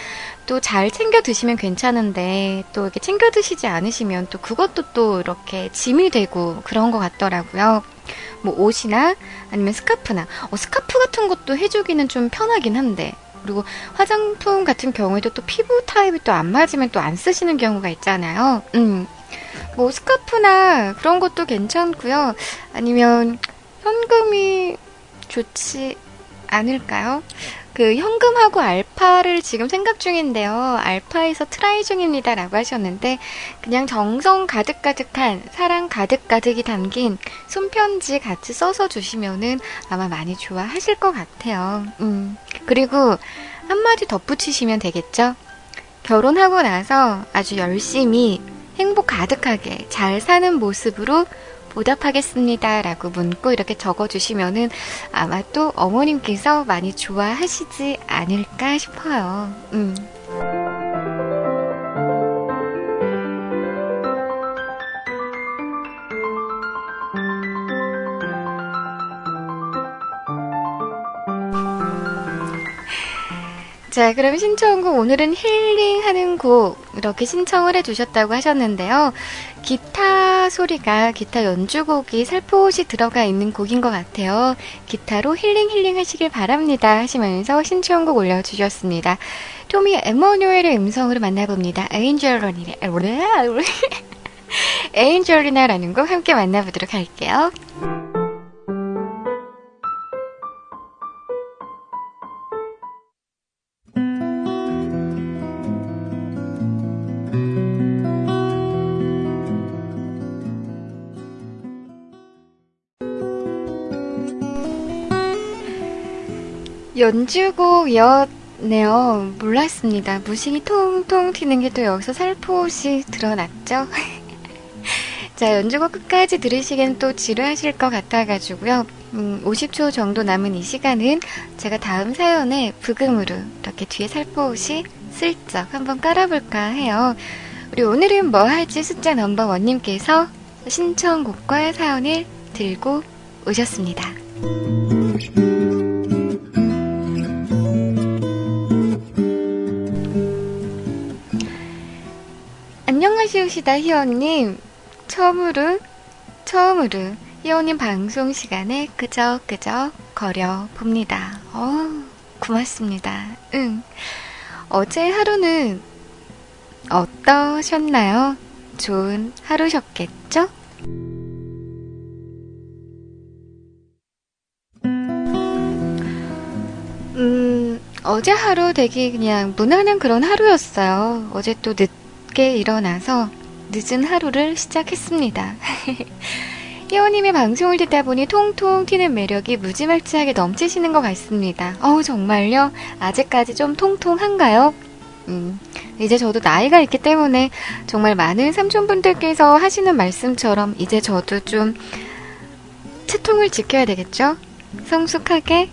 또 잘 챙겨 드시면 괜찮은데 또 이렇게 챙겨 드시지 않으시면 또 그것도 또 이렇게 짐이 되고 그런 것 같더라고요. 뭐 옷이나 아니면 스카프나 어, 스카프 같은 것도 해주기는 좀 편하긴 한데 그리고 화장품 같은 경우에도 또 피부 타입이 또 안 맞으면 또 안 쓰시는 경우가 있잖아요. 음. 뭐 스카프나 그런 것도 괜찮고요. 아니면 현금이 좋지 않을까요? 그 현금하고 알파를 지금 생각 중인데요. 알파에서 try 중입니다. 라고 하셨는데, 그냥 정성 가득가득한 사랑 가득가득이 담긴 손편지 같이 써서 주시면은 아마 많이 좋아하실 것 같아요. 음. 그리고 한마디 덧붙이시면 되겠죠? 결혼하고 나서 아주 열심히 행복 가득하게 잘 사는 모습으로 보답하겠습니다. 라고 문구 이렇게 적어주시면은 아마 또 어머님께서 많이 좋아하시지 않을까 싶어요. 음. 자, 그럼 신청곡 오늘은 힐링하는 곡 이렇게 신청을 해주셨다고 하셨는데요. 기타 소리가 기타 연주곡이 살포시 들어가 있는 곡인 것 같아요. 기타로 힐링 힐링 하시길 바랍니다 하시면서 신청곡 올려주셨습니다. 토미 에머뉴엘의 음성으로 만나봅니다. 에인젤러니나 <laughs> 에인젤리나라는 곡 함께 만나보도록 할게요. 연주곡이었네요. 몰랐습니다. 무심히 통통 튀는 게 또 여기서 살포시 드러났죠? <laughs> 자, 연주곡 끝까지 들으시기엔 또 지루하실 것 같아가지고요. 음, 50초 정도 남은 이 시간은 제가 다음 사연에 부금으로 이렇게 뒤에 살포시 슬쩍 한번 깔아볼까 해요. 우리 오늘은 뭐 할지 숫자 넘버 원님께서 신청곡과 사연을 들고 오셨습니다. 안녕하시오시다 희원님 처음으로 처음으로 희원님 방송 시간에 그저 그저 거려 봅니다. 어 고맙습니다. 응 어제 하루는 어떠셨나요? 좋은 하루셨겠죠? 음, 어제 하루 되게 그냥 무난한 그런 하루였어요. 어제 또 늦, 늦게 일어나서 늦은 하루를 시작했습니다. <laughs> 희원님의 방송을 듣다 보니 통통 튀는 매력이 무지막지하게 넘치시는 것 같습니다. 어우, 정말요? 아직까지 좀 통통한가요? 음, 이제 저도 나이가 있기 때문에 정말 많은 삼촌분들께서 하시는 말씀처럼 이제 저도 좀 채통을 지켜야 되겠죠? 성숙하게,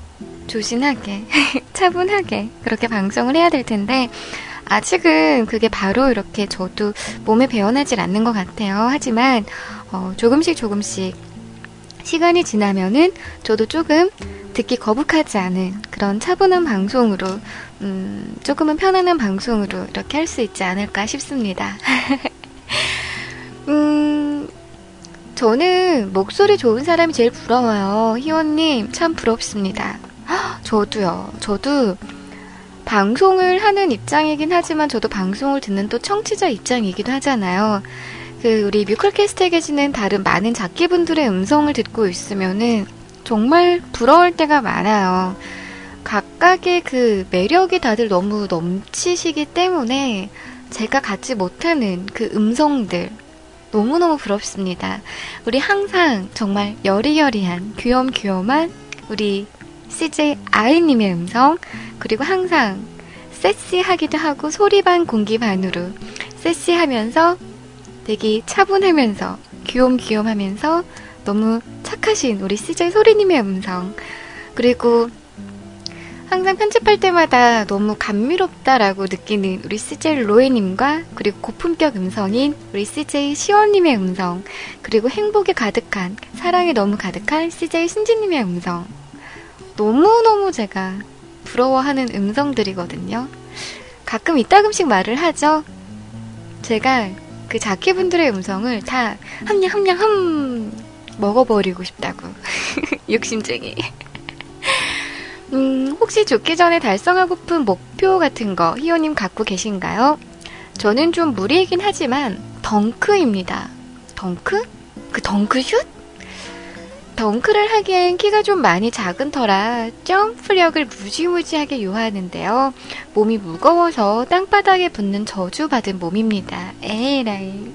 조신하게, <laughs> 차분하게 그렇게 방송을 해야 될 텐데 아직은 그게 바로 이렇게 저도 몸에 배어나질 않는 것 같아요. 하지만 어, 조금씩 조금씩 시간이 지나면은 저도 조금 듣기 거북하지 않은 그런 차분한 방송으로, 음, 조금은 편안한 방송으로 이렇게 할 수 있지 않을까 싶습니다. <laughs> 음, 저는 목소리 좋은 사람이 제일 부러워요. 희원님, 참 부럽습니다. <gasps> 저도요. 저도 방송을 하는 입장이긴 하지만 저도 방송을 듣는 또 청취자 입장이기도 하잖아요. 그 우리 뮤클캐스트에 계시는 다른 많은 작기분들의 음성을 듣고 있으면은 정말 부러울 때가 많아요. 각각의 그 매력이 다들 너무 넘치시기 때문에 제가 갖지 못하는 그 음성들 너무너무 부럽습니다. 우리 항상 정말 여리여리한 귀염귀염한 우리 CJ 아이님의 음성 그리고 항상 섹시하기도 하고 소리 반 공기 반으로 섹시하면서 되게 차분하면서 귀염귀염하면서 너무 착하신 우리 CJ 소리님의 음성 그리고 항상 편집할 때마다 너무 감미롭다라고 느끼는 우리 CJ 로에님과 그리고 고품격 음성인 우리 CJ 시원님의 음성 그리고 행복에 가득한 사랑에 너무 가득한 CJ 신지님의 음성 너무너무 제가 부러워하는 음성들이거든요. 가끔 이따금씩 말을 하죠. 제가 그 자키분들의 음성을 다 함냥 함냥 함 먹어버리고 싶다고. <laughs> 욕심쟁이. 음, 혹시 죽기 전에 달성하고픈 목표 같은 거 희호님 갖고 계신가요? 저는 좀 무리이긴 하지만 덩크입니다. 덩크? 그 덩크슛? 덩크를 하기엔 키가 좀 많이 작은 터라 점프력을 무지무지하게 요하는데요. 몸이 무거워서 땅바닥에 붙는 저주받은 몸입니다. 에라이.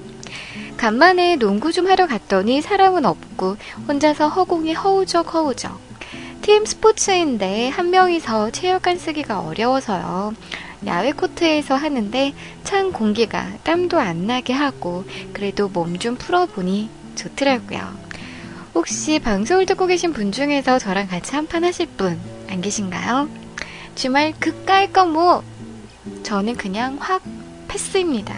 간만에 농구 좀 하러 갔더니 사람은 없고 혼자서 허공에 허우적 허우적. 팀 스포츠인데 한 명이서 체육관 쓰기가 어려워서요. 야외 코트에서 하는데 찬 공기가 땀도 안 나게 하고 그래도 몸 좀 풀어보니 좋더라고요. 혹시 방송을 듣고 계신 분 중에서 저랑 같이 한판 하실 분 안 계신가요? 주말 극가할 거 뭐? 저는 그냥 확 패스입니다.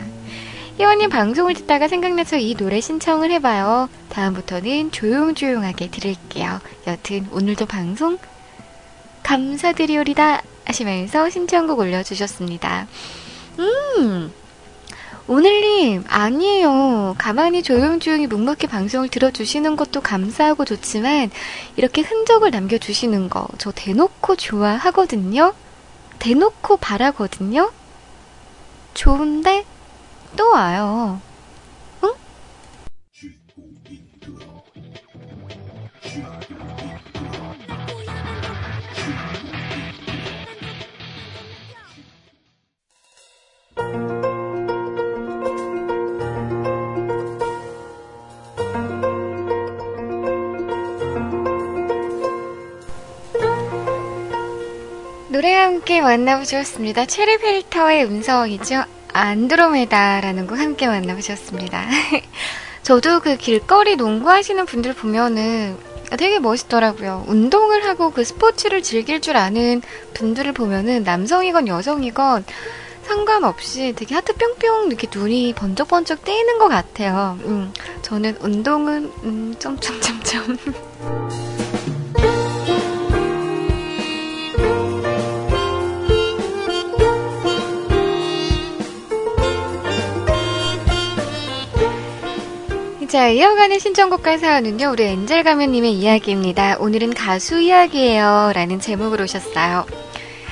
희원님 방송을 듣다가 생각나서 이 노래 신청을 해봐요. 다음부터는 조용조용하게 들을게요. 여튼 오늘도 방송 감사드리오리다 하시면서 신청곡 올려주셨습니다. 음, 오늘님, 아니에요. 가만히 조용조용히 묵묵히 방송을 들어주시는 것도 감사하고 좋지만, 이렇게 흔적을 남겨주시는 거, 저 대놓고 좋아하거든요? 대놓고 바라거든요? 좋은데, 또 와요. 노래와 함께 만나보셨습니다. 체리필터의 음성이죠. 안드로메다라는 곡 함께 만나보셨습니다. <laughs> 저도 그 길거리 농구하시는 분들 보면은 되게 멋있더라고요. 운동을 하고 그 스포츠를 즐길 줄 아는 분들을 보면은 남성이건 여성이건 상관없이 되게 하트 뿅뿅 이렇게 눈이 번쩍번쩍 떼이는 것 같아요. 음, 저는 운동은 음, 점점점점. <laughs> 자, 이어가는 신청곡과 사연은요, 우리 엔젤 가면님의 이야기입니다. 오늘은 가수 이야기예요. 라는 제목으로 오셨어요.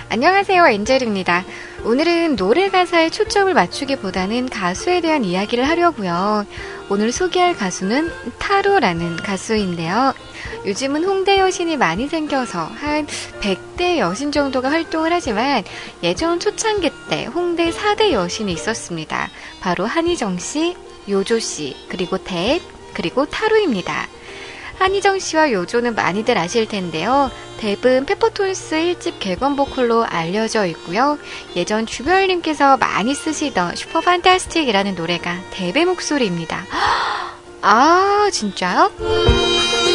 안녕하세요, 엔젤입니다. 오늘은 노래 가사에 초점을 맞추기보다는 가수에 대한 이야기를 하려고요. 오늘 소개할 가수는 타루라는 가수인데요. 요즘은 홍대 여신이 많이 생겨서 한 100대 여신 정도가 활동을 하지만 예전 초창기 때 홍대 4대 여신이 있었습니다. 바로 한희정 씨, 요조 씨, 그리고 뎁, 그리고 타루입니다. 한희정 씨와 요조는 많이들 아실 텐데요. 뎁은 페퍼톤스 1집 객원 보컬로 알려져 있고요. 예전 주별님께서 많이 쓰시던 Super Fantastic이라는 노래가 뎁의 목소리입니다. <gasps> 아, 진짜요?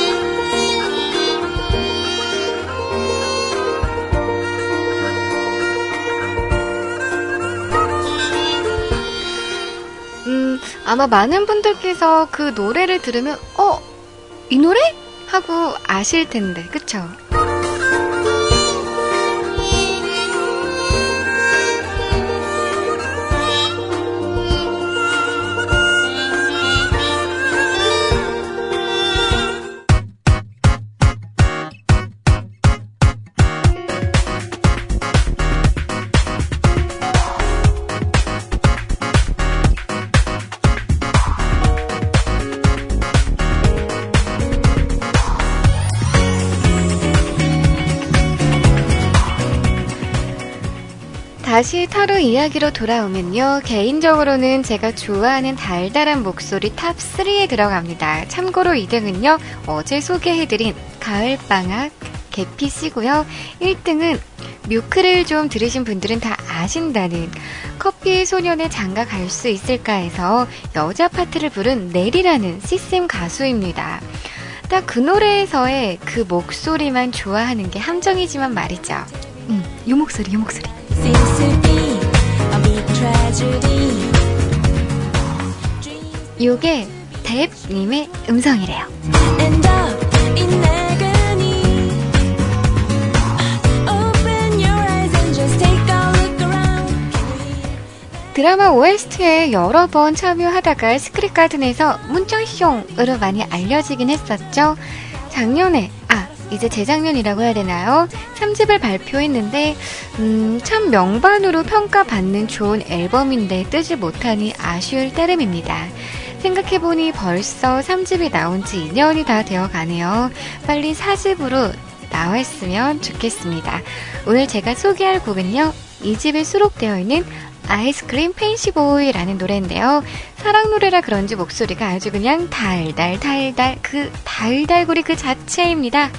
아마 많은 분들께서 그 노래를 들으면, 어, 이 노래? 하고 아실 텐데, 그쵸? 다시 타루 이야기로 돌아오면요. 개인적으로는 제가 좋아하는 달달한 목소리 top 3에 들어갑니다. 참고로 2등은요. 어제 소개해드린 가을방학 계피 씨고요. 1등은 뮤크를 좀 들으신 분들은 다 아신다는 커피 소년의 장가 갈 수 있을까 해서 여자 파트를 부른 넬이라는 시스템 가수입니다. 딱 그 노래에서의 그 목소리만 좋아하는 게 함정이지만 말이죠. 음, 요 목소리, 요 목소리. 요게 뎁님의 음성이래요. 드라마 OST에 여러 번 참여하다가 스크립 가든에서 문정숑으로 많이 알려지긴 했었죠. 작년에, 아, 이제 재작년이라고 해야 되나요? 3집을 발표했는데, 음, 참 명반으로 평가받는 좋은 앨범인데 뜨지 못하니 아쉬울 따름입니다. 생각해보니 벌써 3집이 나온 지 2년이 다 되어 가네요. 빨리 4집으로 나왔으면 좋겠습니다. 오늘 제가 소개할 곡은요, 이 집에 수록되어 있는 아이스크림 펜시보이라는 노래인데요. 사랑 노래라 그런지 목소리가 아주 그냥 달달 달달 그 달달구리 그 자체입니다.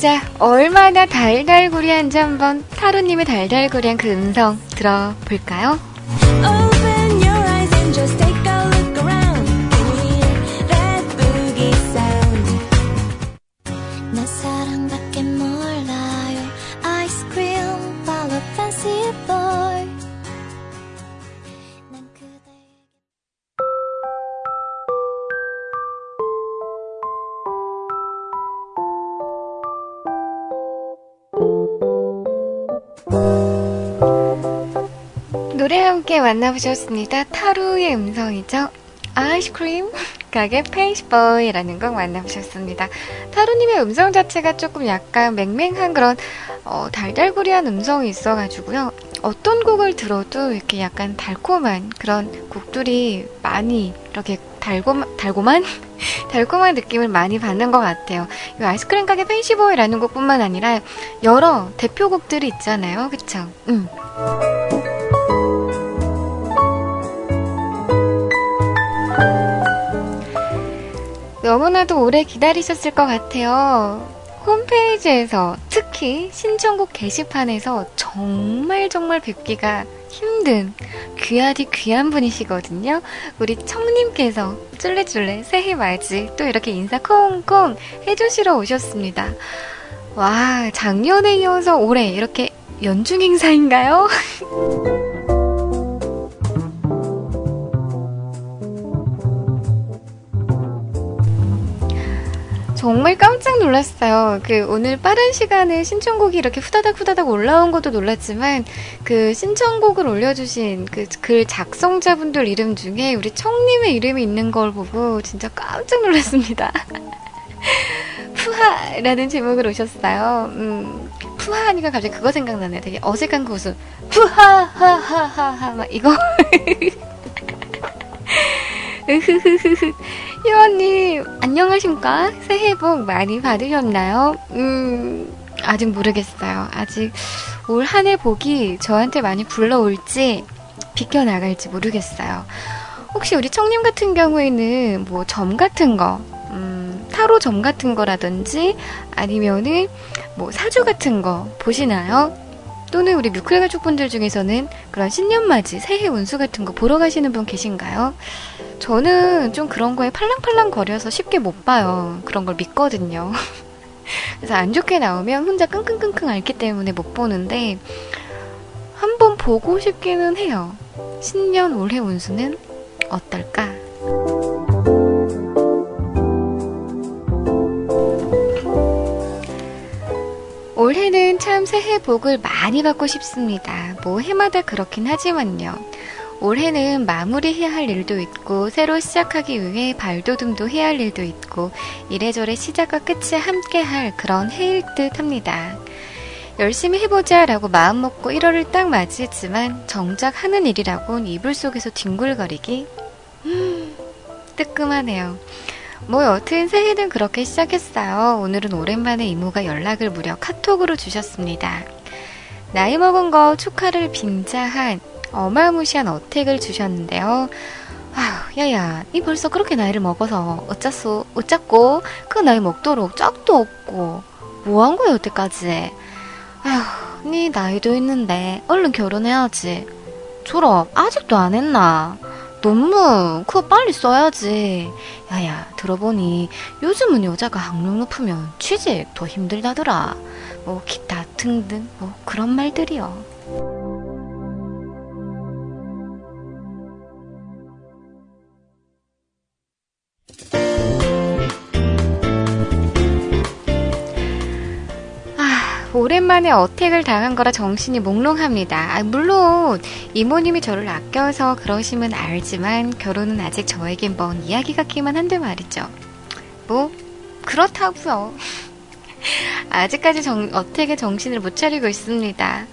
자, 얼마나 달달구리한지 한번 타로님의 달달구리한 그 음성 들어볼까요? Oh. 함께 만나보셨습니다. 타루의 음성이죠. 아이스크림 가게 페이스보이라는 곡 만나보셨습니다. 타루님의 음성 자체가 조금 약간 맹맹한 그런 어, 달달구리한 음성이 있어가지고요. 어떤 곡을 들어도 이렇게 약간 달콤한 그런 곡들이 많이 이렇게 달콤, 달콤한? <laughs> 달콤한 느낌을 많이 받는 것 같아요. 이 아이스크림 가게 페이시보이라는 곡뿐만 아니라 여러 대표곡들이 있잖아요. 그쵸? 음. 너무나도 오래 기다리셨을 것 같아요. 홈페이지에서 특히 신청곡 게시판에서 정말 정말 뵙기가 힘든 귀하디 귀한 분이시거든요. 우리 청님께서 쫄래쫄래 새해 맞이 또 이렇게 인사 콩콩 해주시러 오셨습니다. 와, 작년에 이어서 올해 이렇게 연중 행사인가요? <laughs> 정말 깜짝 놀랐어요. 그 오늘 빠른 시간에 신청곡이 이렇게 후다닥 후다닥 올라온 것도 놀랐지만 그 신청곡을 올려주신 그 글 작성자분들 이름 중에 우리 청님의 이름이 있는 걸 보고 진짜 깜짝 놀랐습니다. <laughs> 푸하라는 제목을 오셨어요. 음, 푸하하니까 갑자기 그거 생각나네요. 되게 어색한 그 웃음. 푸하하하하하 막 이거. <laughs> <laughs> 으흐흐흐흐. 희원님, 안녕하십니까? 새해 복 많이 받으셨나요? 음, 아직 모르겠어요. 아직 올 한 해 복이 저한테 많이 불러올지, 비켜나갈지 모르겠어요. 혹시 우리 청님 같은 경우에는 뭐 점 같은 거, 음, 타로 점 같은 거라든지 아니면은 뭐 사주 같은 거 보시나요? 또는 우리 뮤클 가족분들 중에서는 그런 신년맞이, 새해 운수 같은 거 보러 가시는 분 계신가요? 저는 좀 그런 거에 팔랑팔랑 거려서 쉽게 못 봐요. 그런 걸 믿거든요. <laughs> 그래서 안 좋게 나오면 혼자 끙끙끙끙 앓기 때문에 못 보는데 한번 보고 싶기는 해요. 신년 올해 운수는 어떨까? 올해는 참 새해 복을 많이 받고 싶습니다. 뭐 해마다 그렇긴 하지만요. 올해는 마무리해야 할 일도 있고 새로 시작하기 위해 발돋움도 해야 할 일도 있고 이래저래 시작과 끝이 함께 할 그런 해일 듯 합니다. 열심히 해보자 라고 마음먹고 1월을 딱 맞이했지만 정작 하는 일이라곤 이불 속에서 뒹굴거리기 음, 뜨끔하네요. 뭐 여튼 새해는 그렇게 시작했어요. 오늘은 오랜만에 이모가 연락을 무려 카톡으로 주셨습니다. 나이 먹은 거 축하를 빙자한 어마무시한 어택을 주셨는데요. 아휴, 야야, 니 벌써 그렇게 나이를 먹어서 어쩌소, 어쩌고 그 나이 먹도록 짝도 없고 뭐 한 거야 여태까지? 아휴, 니 나이도 있는데 얼른 결혼해야지. 졸업 아직도 안 했나? 논문 그거 빨리 써야지. 야야, 들어보니 요즘은 여자가 학력 높으면 취직 더 힘들다더라. 뭐 기타 등등 뭐 그런 말들이요. 오랜만에 어택을 당한 거라 정신이 몽롱합니다. 아, 물론 이모님이 저를 아껴서 그러시면 알지만 결혼은 아직 저에겐 먼 이야기 같기만 한데 말이죠. 뭐 그렇다고요. <laughs> 아직까지 정, 어택에 정신을 못 차리고 있습니다.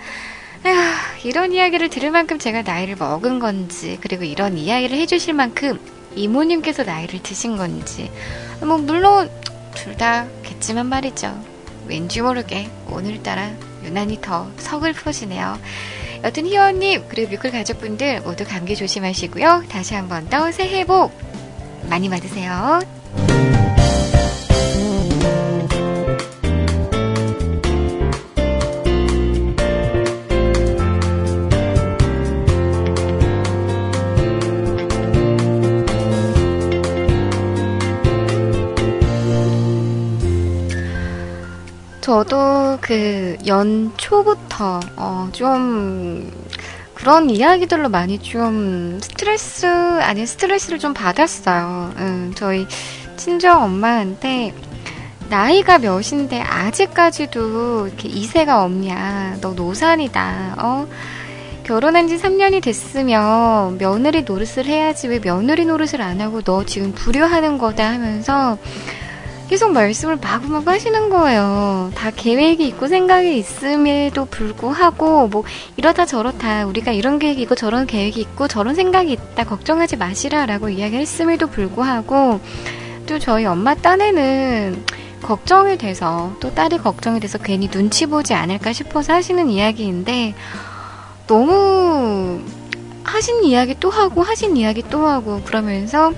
에휴, 이런 이야기를 들을 만큼 제가 나이를 먹은 건지 그리고 이런 이야기를 해주실 만큼 이모님께서 나이를 드신 건지 뭐 물론 둘 다겠지만 말이죠. 왠지 모르게 오늘따라 유난히 더 서글퍼지네요. 여튼 희원님 그리고 뮤클 가족분들 모두 감기 조심하시고요. 다시 한 번 더 새해 복 많이 받으세요. 저도 그 연초부터 어, 좀 그런 이야기들로 많이 좀 스트레스 아닌 스트레스를 좀 받았어요. 음, 저희 친정 엄마한테 나이가 몇인데 아직까지도 이렇게 이세가 없냐? 너 노산이다. 어? 결혼한 지 3년이 됐으면 며느리 노릇을 해야지 왜 며느리 노릇을 안 하고 너 지금 불효하는 거다 하면서 계속 말씀을 마구마구 하시는 거예요. 다 계획이 있고 생각이 있음에도 불구하고 뭐 이러다 저렇다 우리가 이런 계획이 있고 저런 계획이 있고 저런 생각이 있다 걱정하지 마시라라고 이야기를 했음에도 불구하고 또 저희 엄마 딴에는 걱정이 돼서 또 딸이 걱정이 돼서 괜히 눈치 보지 않을까 싶어서 하시는 이야기인데 너무 하신 이야기 또 하고 하신 이야기 또 하고 그러면서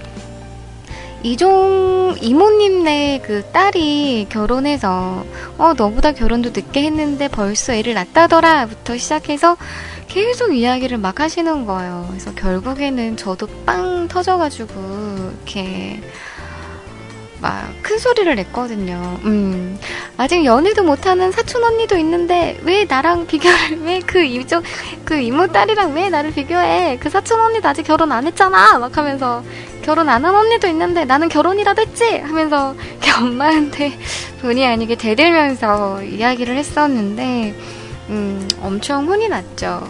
이종 이모님네 그 딸이 결혼해서 어 너보다 결혼도 늦게 했는데 벌써 애를 낳다더라부터 시작해서 계속 이야기를 막 하시는 거예요. 그래서 결국에는 저도 빵 터져가지고 이렇게 막 큰 소리를 냈거든요. 음, 아직 연애도 못하는 사촌 언니도 있는데 왜 나랑 비교를 왜 그 이쪽 그 이모 딸이랑 왜 나를 비교해? 그 사촌 언니도 아직 결혼 안 했잖아. 막 하면서 결혼 안 한 언니도 있는데 나는 결혼이라도 했지 하면서 <laughs> 엄마한테 본의 아니게 대들면서 이야기를 했었는데 음, 엄청 혼이 났죠.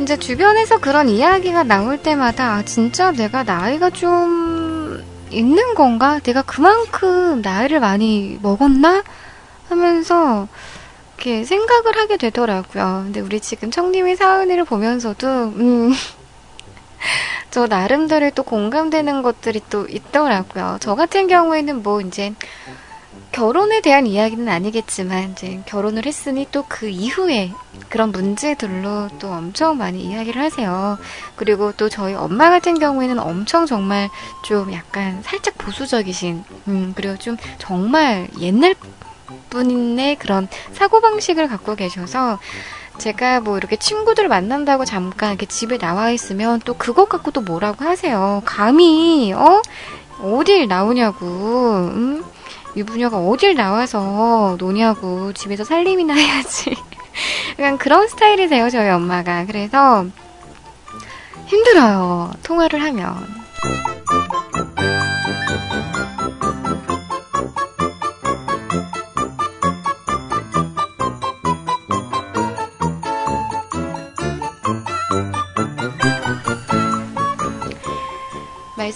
이제 주변에서 그런 이야기가 나올 때마다 아, 진짜 내가 나이가 좀 있는 건가? 내가 그만큼 나이를 많이 먹었나? 하면서 이렇게 생각을 하게 되더라고요. 근데 우리 지금 청님의 사은이를 보면서도 음, <laughs> 저 나름대로 또 공감되는 것들이 또 있더라고요. 저 같은 경우에는 뭐 이제 결혼에 대한 이야기는 아니겠지만 이제 결혼을 했으니 또 그 이후에 그런 문제들로 또 엄청 많이 이야기를 하세요. 그리고 또 저희 엄마 같은 경우에는 엄청 정말 좀 약간 살짝 보수적이신 음 그리고 좀 정말 옛날 분의 그런 사고방식을 갖고 계셔서 제가 뭐 이렇게 친구들 만난다고 잠깐 이렇게 집에 나와 있으면 또 그것 갖고 또 뭐라고 하세요. 감히, 어? 어딜 나오냐고, 음? 유부녀가 어딜 나와서 노냐고, 집에서 살림이나 <laughs> 해야지. 약간 그런 스타일이세요, 저희 엄마가. 그래서 힘들어요, 통화를 하면.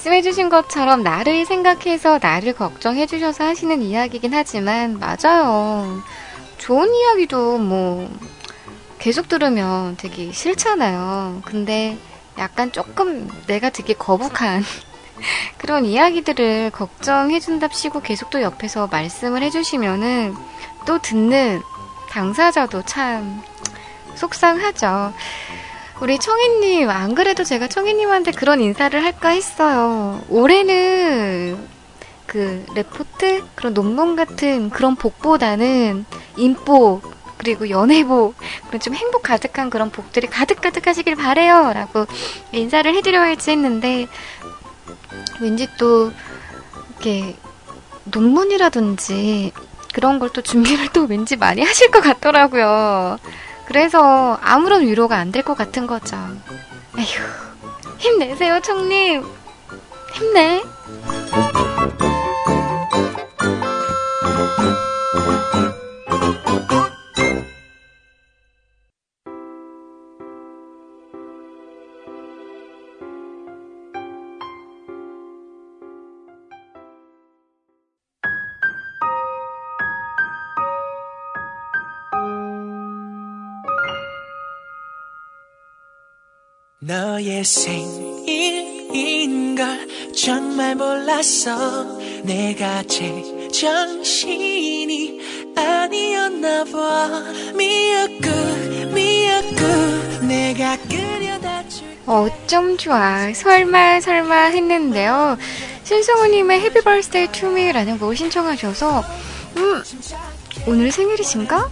말씀해주신 것처럼 나를 생각해서 나를 걱정해주셔서 하시는 이야기긴 하지만, 맞아요. 좋은 이야기도 뭐, 계속 들으면 되게 싫잖아요. 근데 약간 조금 내가 되게 거북한 <laughs> 그런 이야기들을 걱정해준답시고 계속 또 옆에서 말씀을 해주시면은 또 듣는 당사자도 참 속상하죠. 우리 청희님, 안 그래도 제가 청희님한테 그런 인사를 할까 했어요. 올해는 그 레포트? 그런 논문 같은 그런 복보다는 인복, 그리고 연애복, 그런 좀 행복 가득한 그런 복들이 가득가득 하시길 바래요 라고 인사를 해드려야 할지 했는데, 왠지 또, 이렇게, 논문이라든지, 그런 걸 또 준비를 또 왠지 많이 하실 것 같더라고요. 그래서 아무런 위로가 안 될 것 같은 거죠. 에휴, 힘내세요, 청님. 힘내. 너의 생일인 걸 정말 몰랐어 내가 제정신이 아니었나 봐 미역국 미역국 내가 끓여다 줄게 어쩜 좋아. 설마, 설마 했는데요. 신승우님의 Happy Birthday To Me라는 곡을 신청하셔서, 음, 오늘 생일이신가?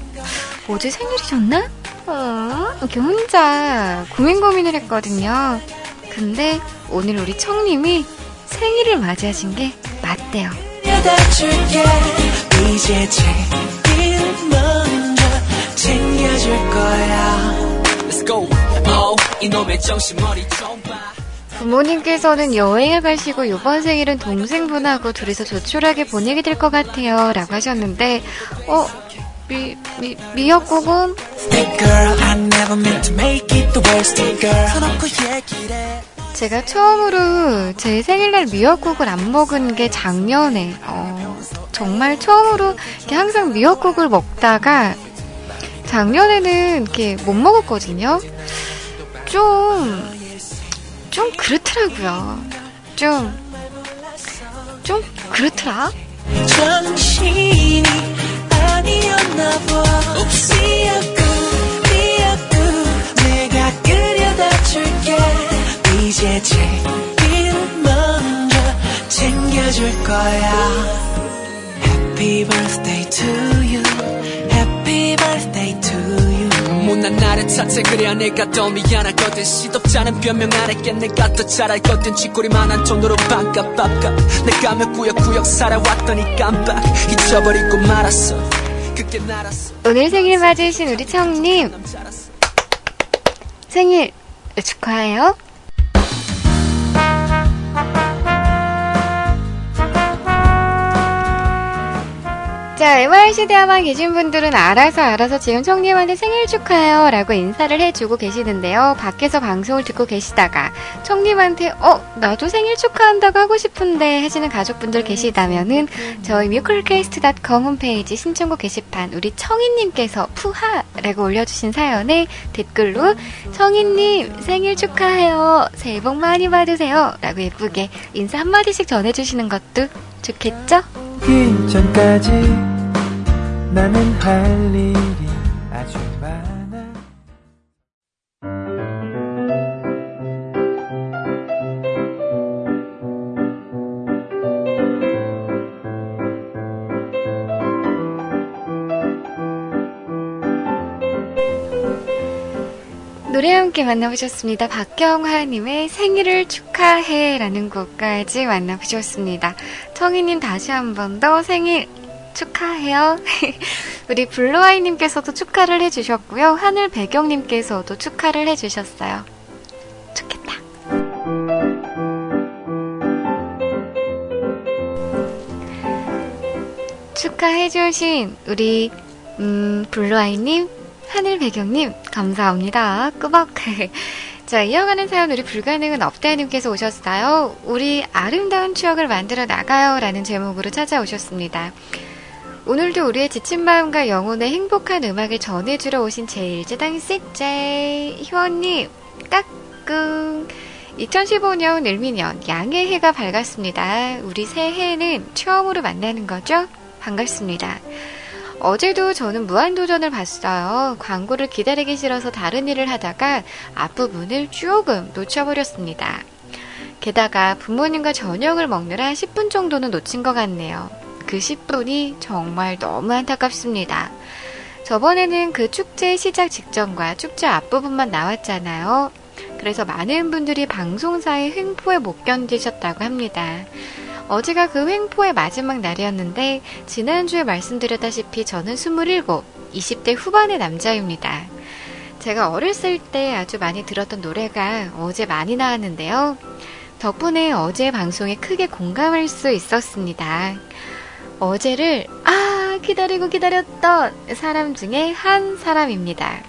어제 생일이셨나? 어, 이렇게 혼자 고민 고민을 했거든요. 근데 오늘 우리 청님이 생일을 맞이하신 게 맞대요. oh, 부모님께서는 여행을 가시고 이번 생일은 동생분하고 둘이서 조촐하게 보내게 될 것 같아요. 라고 하셨는데, 어, 미, 미, 미역국은? 제가 처음으로 제 생일날 미역국을 안 먹은 게 작년에, 어, 정말 처음으로 이렇게 항상 미역국을 먹다가 작년에는 이렇게 못 먹었거든요. 좀, 좀 그렇더라고요. 좀, 좀 그렇더라? Happy birthday to you. Happy birthday to you. 못난 나를 탓해 그래야 내가 더 미안하거든. 시덥잖은 변명 안 했겠 내가 더 잘 알거든. 쥐꼬리만한 돈으로 반값 밥값. 내가 몇 구역구역 살아왔더니 깜빡 잊어버리고 말았어 오늘 생일 맞으신 우리 청님, 생일 축하해요. 자, MRC대화만 계신 분들은 알아서 알아서 지금 청님한테 생일 축하해요 라고 인사를 해주고 계시는데요. 밖에서 방송을 듣고 계시다가 청님한테 어, 나도 생일 축하한다고 하고 싶은데 하시는 가족분들 계시다면은 저희 뮤클캐스트.com 홈페이지 신청곡 게시판 우리 청희님께서 푸하 라고 올려주신 사연에 댓글로 청희님 생일 축하해요. 새해 복 많이 받으세요. 라고 예쁘게 인사 한마디씩 전해주시는 것도 좋겠죠? 기 전까지 나는 할 일이 아주 노래 함께 만나보셨습니다. 박경화님의 생일을 축하해 라는 곡까지 만나보셨습니다. 청이님 다시 한 번 더 생일 축하해요. <laughs> 우리 블루아이님께서도 축하를 해주셨고요. 하늘 배경님께서도 축하를 해주셨어요. 좋겠다. 축하해주신 우리 음, 블루아이님, 하늘 배경님 감사합니다. 꾸벅. 자, 이어가는 사연 우리 불가능은 없다님께서 오셨어요. 우리 아름다운 추억을 만들어 나가요. 라는 제목으로 찾아오셨습니다. 오늘도 우리의 지친 마음과 영혼의 행복한 음악을 전해주러 오신 제일제당 CJ 희원님, 까꿍. 2015년 을미년 양의 해가 밝았습니다. 우리 새해는 처음으로 만나는 거죠? 반갑습니다. 어제도 저는 무한도전을 봤어요. 광고를 기다리기 싫어서 다른 일을 하다가 앞부분을 조금 놓쳐버렸습니다. 게다가 부모님과 저녁을 먹느라 10분 정도는 놓친 것 같네요. 그 10분이 정말 너무 안타깝습니다. 저번에는 그 축제 시작 직전과 축제 앞부분만 나왔잖아요. 그래서 많은 분들이 방송사의 횡포에 못 견디셨다고 합니다. 어제가 그 횡포의 마지막 날이었는데 지난주에 말씀드렸다시피 저는 27, 20대 후반의 남자입니다. 제가 어렸을 때 아주 많이 들었던 노래가 어제 많이 나왔는데요. 덕분에 어제 방송에 크게 공감할 수 있었습니다. 어제를 아 기다리고 기다렸던 사람 중에 한 사람입니다.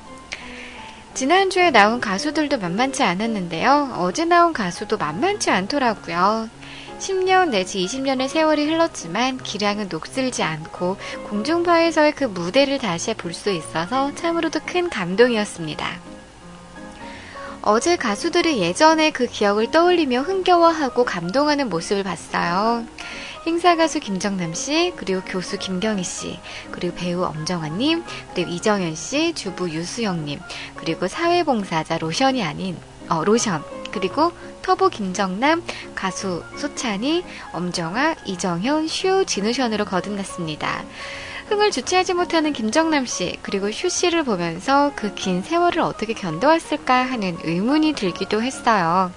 지난주에 나온 가수들도 만만치 않았는데요. 어제 나온 가수도 만만치 않더라고요. 10년 내지 20년의 세월이 흘렀지만 기량은 녹슬지 않고 공중파에서의 그 무대를 다시 볼 수 있어서 참으로도 큰 감동이었습니다. 어제 가수들이 예전의 그 기억을 떠올리며 흥겨워하고 감동하는 모습을 봤어요. 행사 가수 김정남 씨, 그리고 교수 김경희 씨, 그리고 배우 엄정화님, 그리고 이정현 씨, 주부 유수영 님, 그리고 사회봉사자 로션이 아닌, 어, 로션, 그리고 터보 김정남, 가수 소찬이, 엄정화, 이정현, 슈, 진우션으로 거듭났습니다. 흥을 주체하지 못하는 김정남 씨, 그리고 슈 씨를 보면서 그 긴 세월을 어떻게 견뎌왔을까 하는 의문이 들기도 했어요.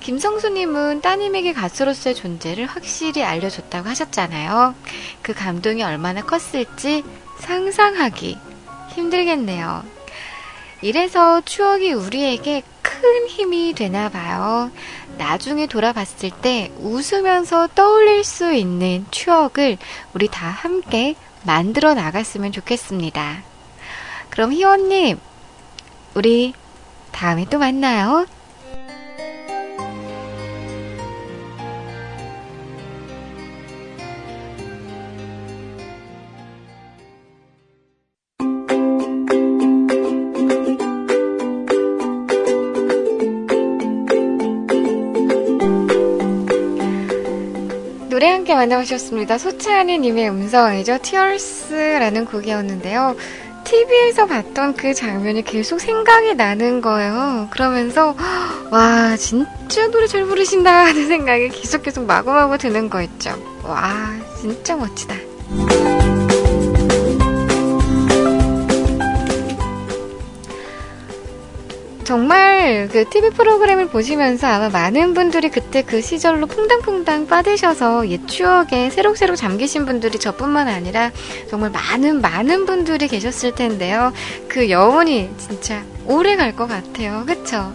김성수님은 따님에게 가수로서의 존재를 확실히 알려줬다고 하셨잖아요. 그 감동이 얼마나 컸을지 상상하기 힘들겠네요. 이래서 추억이 우리에게 큰 힘이 되나 봐요. 나중에 돌아봤을 때 웃으면서 떠올릴 수 있는 추억을 우리 다 함께 만들어 나갔으면 좋겠습니다. 그럼 희원님, 우리 다음에 또 만나요. 함께 만나보셨습니다. 소차하느님의 음성이죠. 티얼스라는 곡이었는데요. TV에서 봤던 그 장면이 계속 생각이 나는 거예요. 그러면서, 와, 진짜 노래 잘 부르신다 하는 생각이 계속 계속 마구마구 드는 거 있죠. 와, 진짜 멋지다. 정말 그 TV 프로그램을 보시면서 아마 많은 분들이 그때 그 시절로 퐁당퐁당 빠드셔서 옛 추억에 새록새록 잠기신 분들이 저뿐만 아니라 정말 많은 많은 분들이 계셨을 텐데요. 그 여운이 진짜 오래 갈 것 같아요. 그쵸?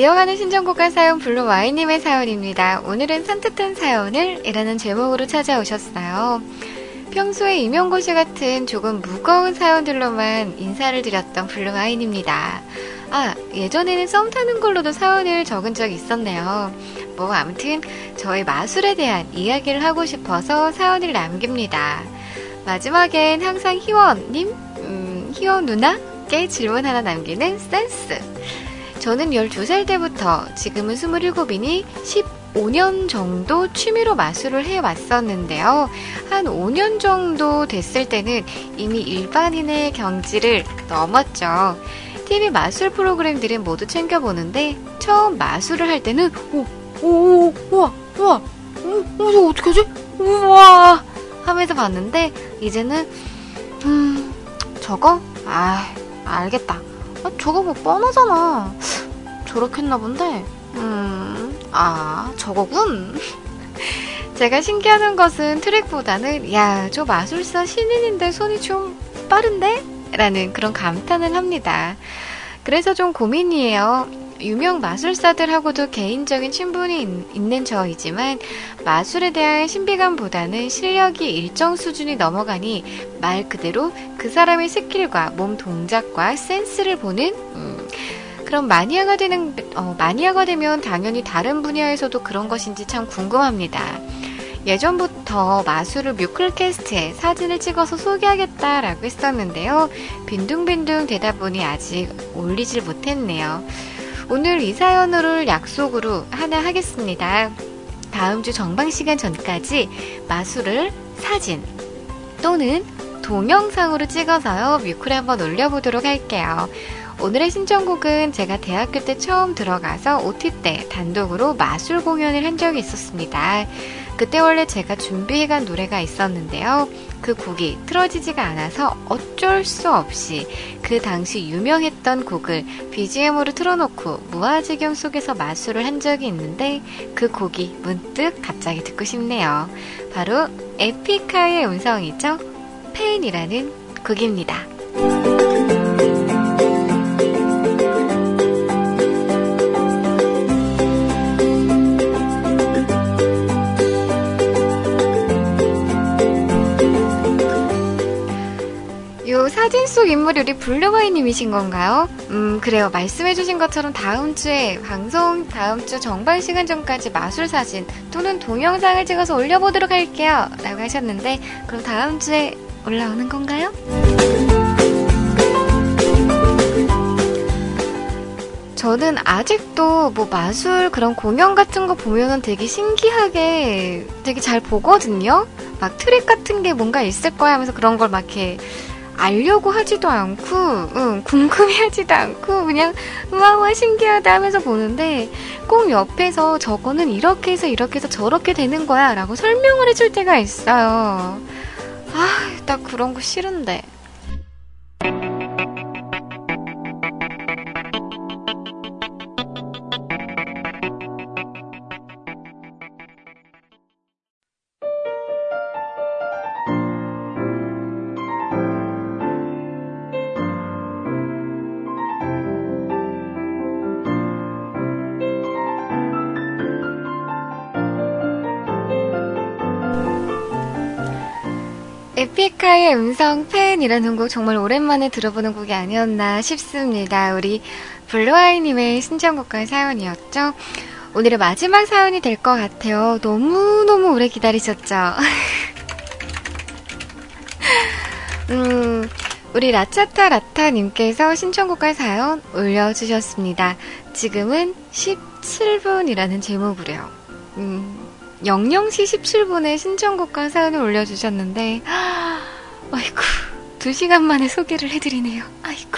이어가는 신청곡과 사연 블루아이님의 사연입니다. 오늘은 산뜻한 사연을 이라는 제목으로 찾아오셨어요. 평소에 임용고시 같은 조금 무거운 사연들로만 인사를 드렸던 블루아이입니다. 아, 예전에는 썸 타는 걸로도 사연을 적은 적이 있었네요. 뭐, 아무튼, 저의 마술에 대한 이야기를 하고 싶어서 사연을 남깁니다. 마지막엔 항상 희원님, 음, 희원 누나께 질문 하나 남기는 센스. 저는 12살 때부터 지금은 27이니 15년 정도 취미로 마술을 해왔었는데요. 한 5년 정도 됐을 때는 이미 일반인의 경지를 넘었죠. TV 마술 프로그램들은 모두 챙겨보는데 처음 마술을 할 때는 오, 오, 오, 우와, 우와, 오, 오, 이거 어떡하지? 우와 하면서 봤는데 이제는 음 저거 아 알겠다 아, 저거 뭐 뻔하잖아 저렇게 했나 본데 음 아 저거군 <laughs> 제가 신기하는 것은 트랙보다는 야 저 마술사 신인인데 손이 좀 빠른데? 라는 그런 감탄을 합니다. 그래서 좀 고민이에요. 유명 마술사들하고도 개인적인 친분이 있- 있는 저이지만 마술에 대한 신비감보다는 실력이 일정 수준이 넘어가니 말 그대로 그 사람의 스킬과 몸 동작과 센스를 보는 음, 그럼 마니아가 되는 어, 마니아가 되면 당연히 다른 분야에서도 그런 것인지 참 궁금합니다. 예전부터 마술을 뮤클캐스트에 사진을 찍어서 소개하겠다라고 했었는데요. 빈둥빈둥 되다 보니 아직 올리질 못했네요. 오늘 이 사연으로 약속으로 하나 하겠습니다. 다음 주 정방 시간 전까지 마술을 사진 또는 동영상으로 찍어서요. 뮤클에 한번 올려보도록 할게요. 오늘의 신청곡은 제가 대학교 때 처음 들어가서 OT 때 단독으로 마술 공연을 한 적이 있었습니다. 그때 원래 제가 준비해간 노래가 있었는데요. 그 곡이 틀어지지가 않아서 어쩔 수 없이 그 당시 유명했던 곡을 BGM으로 틀어놓고 무아지경 속에서 마술을 한 적이 있는데 그 곡이 문득 갑자기 듣고 싶네요. 바로 에픽하의 음성이죠. 팬이라는 곡입니다. 요 사진 속 인물이 우리 블루바이님이신 건가요? 음, 그래요. 말씀해주신 것처럼 다음 주에 방송 다음 주 정방 시간 전까지 마술 사진 또는 동영상을 찍어서 올려보도록 할게요. 라고 하셨는데, 그럼 다음 주에 올라오는 건가요? 저는 아직도 뭐 마술 그런 공연 같은 거 보면은 되게 신기하게 되게 잘 보거든요. 막 트릭 같은 게 뭔가 있을 거야 하면서 그런 걸 막 이렇게 알려고 하지도 않고, 응, 궁금해 하지도 않고, 그냥, 우와우와 신기하다 하면서 보는데, 꼭 옆에서 저거는 이렇게 해서 이렇게 해서 저렇게 되는 거야 라고 설명을 해줄 때가 있어요. 아, 나 그런 거 싫은데. 에픽하의 음성 팬이라는 곡 정말 오랜만에 들어보는 곡이 아니었나 싶습니다. 우리 블루아이님의 신청곡과 사연이었죠. 오늘의 마지막 사연이 될 것 같아요. 너무너무 오래 기다리셨죠? <laughs> 음, 우리 라차타 라타님께서 신청곡과 사연 올려주셨습니다. 지금은 17분이라는 제목으로요. 음, 00시 17분에 신청곡과 사연을 올려주셨는데, 아이고, 2시간 만에 소개를 해드리네요. 아이고.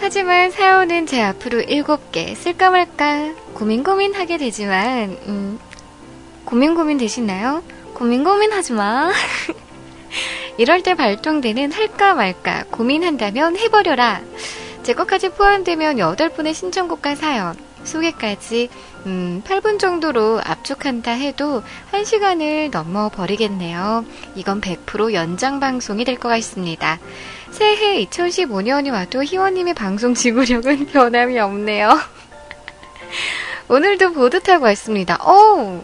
하지만 사연은 제 앞으로 7개 쓸까 말까 고민 고민하게 되지만, 음, 고민 고민 되시나요? 고민 고민 하지 마. <laughs> 이럴 때 발동되는 할까 말까 고민한다면 해버려라. 제 것까지 포함되면 8분의 신청곡과 사연, 소개까지 음, 8분 정도로 압축한다 해도 1시간을 넘어 버리겠네요. 이건 100% 연장 방송이 될 것 같습니다. 새해 2015년이 와도 희원님의 방송 지구력은 <laughs> 변함이 없네요. <laughs> 오늘도 보드 타고 왔습니다. 어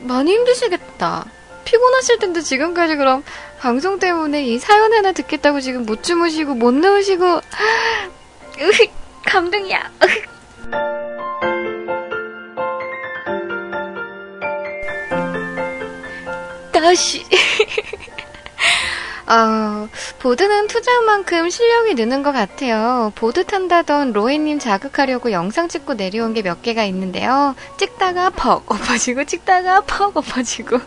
많이 힘드시겠다. 피곤하실 텐데 지금까지 그럼 방송 때문에 이 사연 하나 듣겠다고 지금 못 주무시고 못 누우시고 으 감동이야. 다시 <laughs> 어, 보드는 투자한 만큼 실력이 느는 것 같아요. 보드 탄다던 로에님 자극하려고 영상 찍고 내려온 게 몇 개가 있는데요. 찍다가 퍽 엎어지고, 찍다가 퍽 엎어지고.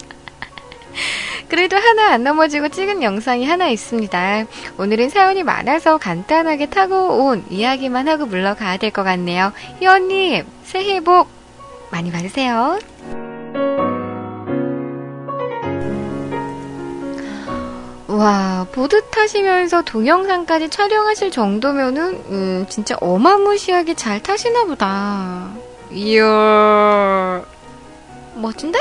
<laughs> 그래도 하나 안 넘어지고 찍은 영상이 하나 있습니다. 오늘은 사연이 많아서 간단하게 타고 온 이야기만 하고 물러가야 될 것 같네요. 희원님, 새해 복 많이 받으세요. 와, 보드 타시면서 동영상까지 촬영하실 정도면은, 음, 진짜 어마무시하게 잘 타시나 보다. 이야, 멋진데?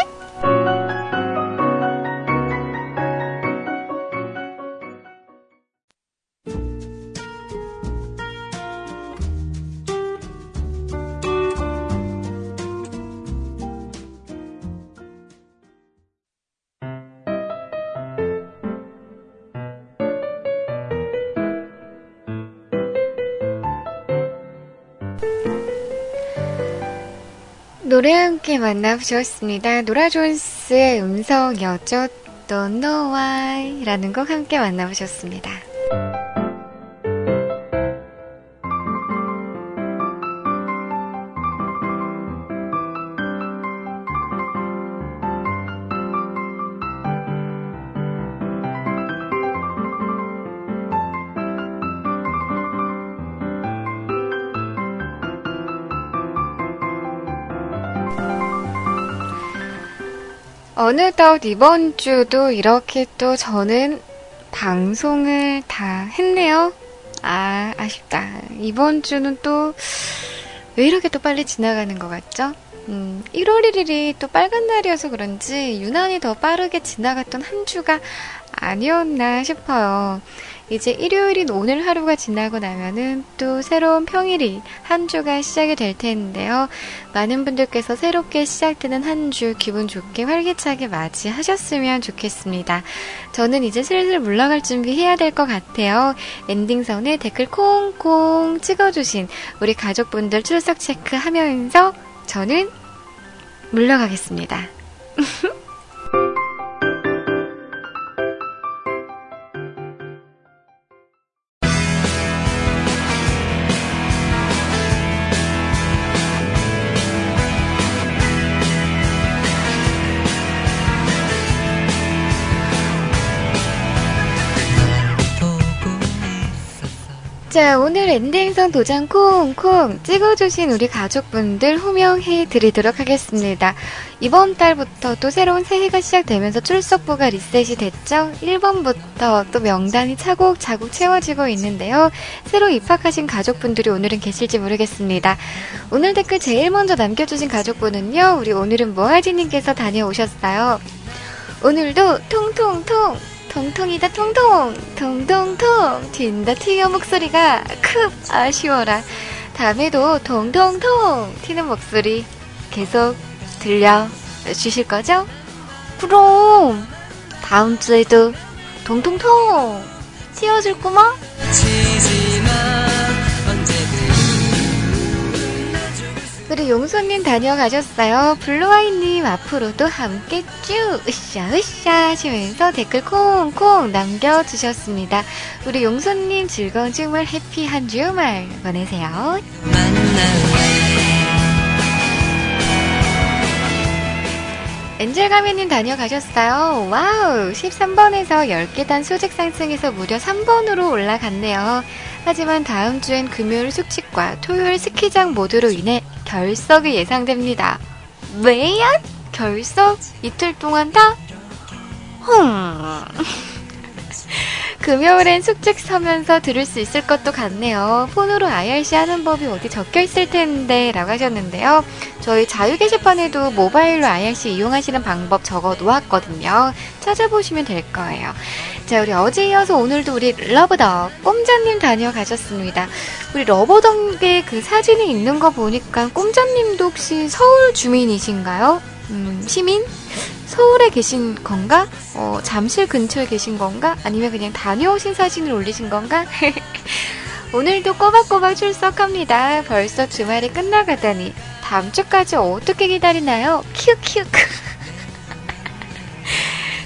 노래 함께 만나보셨습니다. 노라 존스의 음성이었죠. Don't know why 라는 곡 함께 만나보셨습니다. 어느덧 이번 주도 이렇게 또 저는 방송을 다 했네요. 아, 아쉽다. 이번 주는 또 왜 이렇게 또 빨리 지나가는 것 같죠? 음, 1월 1일이 또 빨간 날이어서 그런지 유난히 더 빠르게 지나갔던 한 주가 아니었나 싶어요. 이제 일요일인 오늘 하루가 지나고 나면은 또 새로운 평일이 한 주가 시작이 될 텐데요. 많은 분들께서 새롭게 시작되는 한 주 기분 좋게 활기차게 맞이하셨으면 좋겠습니다. 저는 이제 슬슬 물러갈 준비해야 될 것 같아요. 엔딩선에 댓글 콩콩 찍어주신 우리 가족분들 출석 체크하면서 저는 물러가겠습니다. <laughs> 자, 오늘 엔딩선 도장 콩콩 찍어주신 우리 가족분들 호명해 드리도록 하겠습니다. 이번 달부터 또 새로운 새해가 시작되면서 출석부가 리셋이 됐죠? 1번부터 또 명단이 차곡차곡 채워지고 있는데요. 새로 입학하신 가족분들이 오늘은 계실지 모르겠습니다. 오늘 댓글 제일 먼저 남겨주신 가족분은요, 우리 오늘은 모하지님께서 다녀오셨어요. 오늘도 통통통 통통이다 통통. 통통통. 튄다 튀어 목소리가 급 아쉬워라. 다음에도 통통통. 튀는 목소리 계속 들려 주실 거죠? 그럼 다음 주에도 통통통. 튀어줄 꼬마 우리 용손님 다녀가셨어요. 블루아이님 앞으로도 함께 쭉 으쌰 으쌰 하시면서 댓글 콩콩 남겨주셨습니다. 우리 용수님 즐거운 주말 happy한 주말 보내세요. 엔젤가면님 다녀가셨어요. Wow! 13번에서 10계단 수직 상승해서 무려 3번으로 올라갔네요. 하지만 다음 주엔 금요일 숙직과 토요일 스키장 모두로 인해 결석이 예상됩니다. 왜야? 결석? 이틀 동안 다? 흠. 금요일엔 숙직 서면서 들을 수 있을 것도 같네요. 폰으로 IRC 하는 법이 어디 적혀 있을 텐데 라고 하셨는데요. 저희 자유 게시판에도 모바일로 IRC 이용하시는 방법 적어 놓았거든요. 찾아보시면 될 거예요. 자, 우리 어제 이어서 오늘도 우리 러브덕 꼼자님 다녀가셨습니다. 우리 러버덕의 그 사진이 있는 거 보니까 꼼자님도 혹시 서울 주민이신가요? 음, 시민? 서울에 계신 건가? 어, 잠실 근처에 계신 건가? 아니면 그냥 다녀오신 사진을 올리신 건가? <laughs> 오늘도 꼬박꼬박 출석합니다. 벌써 주말이 끝나가다니. 다음 주까지 어떻게 기다리나요? 키읔키읔. <laughs>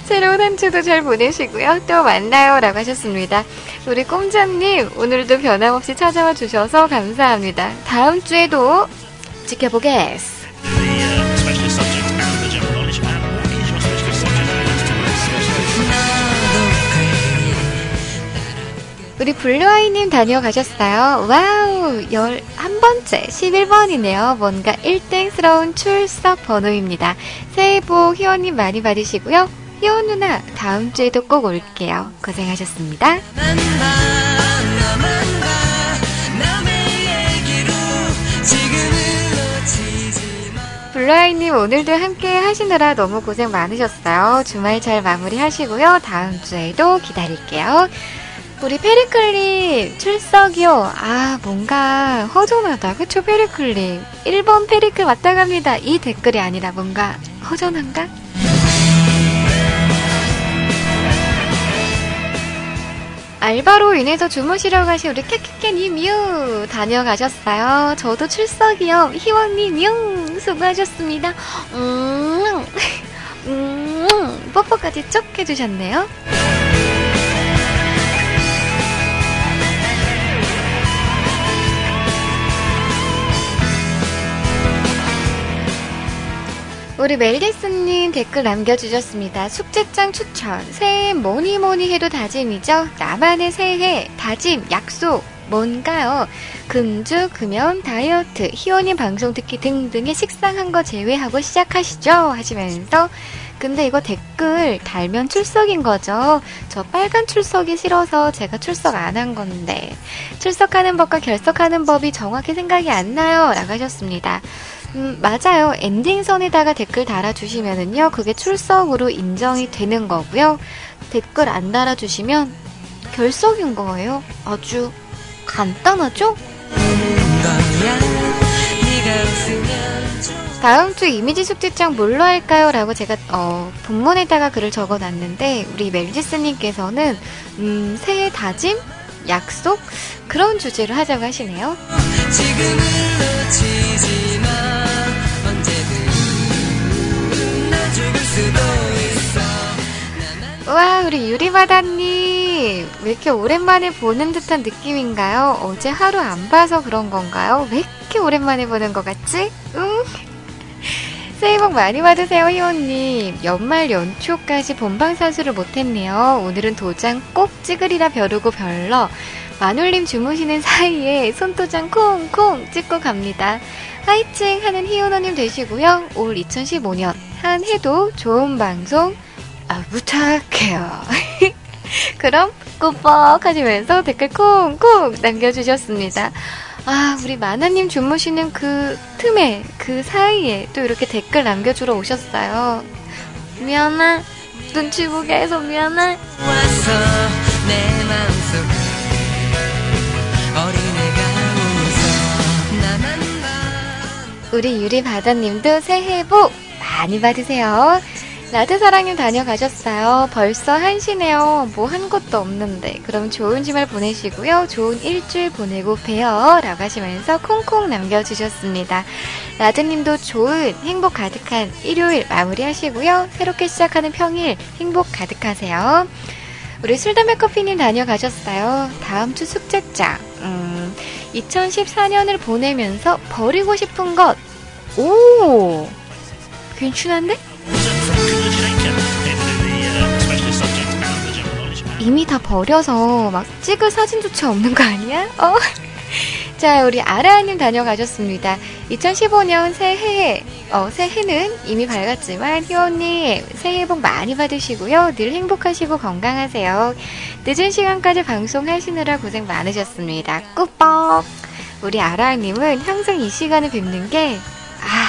새로운 한 주도 잘 보내시고요. 또 만나요. 라고 하셨습니다. 우리 꼼자님, 오늘도 변함없이 찾아와 주셔서 감사합니다. 다음 주에도 지켜보겠습니다. 우리 블루아이님 다녀가셨어요. wow, 11번째, 11번이네요. 뭔가 1땡스러운 출석 번호입니다. 새해 복 희원님 많이 받으시고요. 희원 누나, 다음 주에도 꼭 올게요. 고생하셨습니다. 블루아이님 오늘도 함께 하시느라 너무 고생 많으셨어요. 주말 잘 마무리 하시고요. 다음 주에도 기다릴게요. 우리 페리클님 출석이요. 아 뭔가 허전하다. 그쵸 페리클님. 1번 페리클 왔다 갑니다. 이 댓글이 아니라 뭔가 허전한가? 알바로 인해서 주무시러 가신 우리 캐캐캐님 유 다녀가셨어요. 저도 출석이요. 희원님 유 수고하셨습니다. 음, 음, 뽀뽀까지 쭉 해주셨네요. 우리 멜리스님 댓글 남겨주셨습니다. 숙제장 추천. 새해 뭐니 뭐니 해도 다짐이죠. 나만의 새해 다짐 약속 뭔가요? 금주, 금연, 다이어트, 희원님 방송 듣기 등등의 식상한 거 제외하고 시작하시죠. 하시면서 근데 이거 댓글 달면 출석인 거죠. 저 빨간 출석이 싫어서 제가 출석 안 한 건데 출석하는 법과 결석하는 법이 정확히 생각이 안 나요. 나가셨습니다. 음, 맞아요. 엔딩선에다가 댓글 달아주시면은요, 그게 출석으로 인정이 되는 거고요. 댓글 안 달아주시면 결석인 거예요. 아주 간단하죠? 다음 주 이미지 숙제장 뭘로 할까요? 라고 제가, 어, 본문에다가 글을 적어 놨는데, 우리 멜지스님께서는, 음, 새해 다짐? 약속? 그런 주제로 하자고 하시네요. 와, 우리 유리바다님. 왜 이렇게 오랜만에 보는 듯한 느낌인가요? 어제 하루 안 봐서 그런 건가요? 왜 이렇게 오랜만에 보는 것 같지? 응? 새해 복 많이 받으세요, 희원님. 연말 연초까지 본방사수를 못했네요. 오늘은 도장 꼭 찍으리라 벼르고 별러. 마눌님 주무시는 사이에 손도장 콩콩 찍고 갑니다. 하이칭 하는 희원호님 되시고요. 올 2015년 한 해도 좋은 방송 아, 부탁해요. <laughs> 그럼 꾸벅 하시면서 댓글 콩콩 남겨주셨습니다. 아, 우리 마나님 주무시는 그 틈에, 그 사이에 또 이렇게 댓글 남겨주러 오셨어요. 미안해. 눈치 보게 해서 미안해. 우리 유리 바다님도 새해 복 많이 받으세요. 라드 사랑님 다녀가셨어요. 벌써 한시네요. 뭐 한 것도 없는데. 그럼 좋은 주말 보내시고요. 좋은 일주일 보내고 봬요. 라고 하시면서 콩콩 남겨주셨습니다. 라드님도 좋은 행복 가득한 일요일 마무리 하시고요. 새롭게 시작하는 평일 행복 가득하세요. 우리 술담배 커피님 다녀가셨어요. 다음 주 숙제장. 음, 2014년을 보내면서 버리고 싶은 것. 오! 괜찮은데? 이미 다 버려서 막 찍을 사진조차 없는 거 아니야? 어? <laughs> 자, 우리 아라님 다녀가셨습니다. 2015년 새해, 어, 새해는 이미 밝았지만, 희원님, 새해 복 많이 받으시고요. 늘 행복하시고 건강하세요. 늦은 시간까지 방송하시느라 고생 많으셨습니다. 꾸뻑! 우리 아라님은 항상 이 시간을 뵙는 게, 아,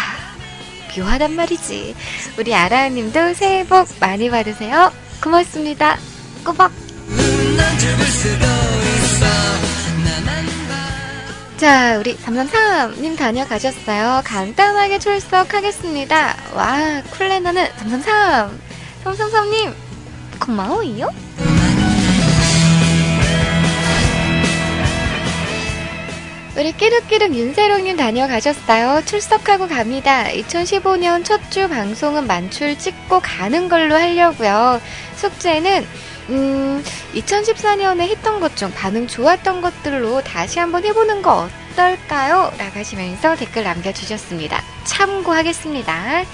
묘하단 말이지. 우리 아라님도 새해 복 많이 받으세요. 고맙습니다. 꾸벅! 자, 우리 333님 다녀가셨어요. 간단하게 출석하겠습니다. 와, 쿨레너는 333! 333님, 고마워요. 우리 끼룩끼룩 윤세롱님 다녀가셨어요. 출석하고 갑니다. 2015년 첫 주 방송은 만출 찍고 가는 걸로 하려고요. 숙제는 음, 2014년에 했던 것 중 반응 좋았던 것들로 다시 한번 해보는 거 어떨까요? 라고 하시면서 댓글 남겨주셨습니다. 참고하겠습니다.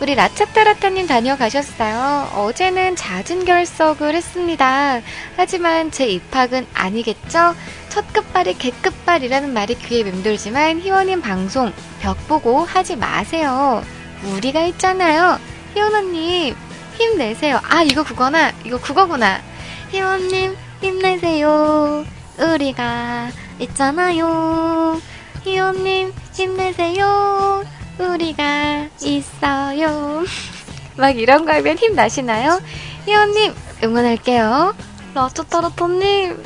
우리 라차타라타님 다녀가셨어요. 어제는 잦은 결석을 했습니다. 하지만 제 입학은 아니겠죠? 첫 끝발이 개끝발이라는 말이 귀에 맴돌지만 희원님 방송 벽 보고 하지 마세요. 우리가 있잖아요. 희원 언님 힘내세요. 아 이거 그거나 이거 그거구나. 희원님 힘내세요. 우리가 있잖아요. 희원님 힘내세요. 우리가 있어요. <laughs> 막 이런 거 하면 힘 나시나요? 희원님 응원할게요. 라뚜따라또님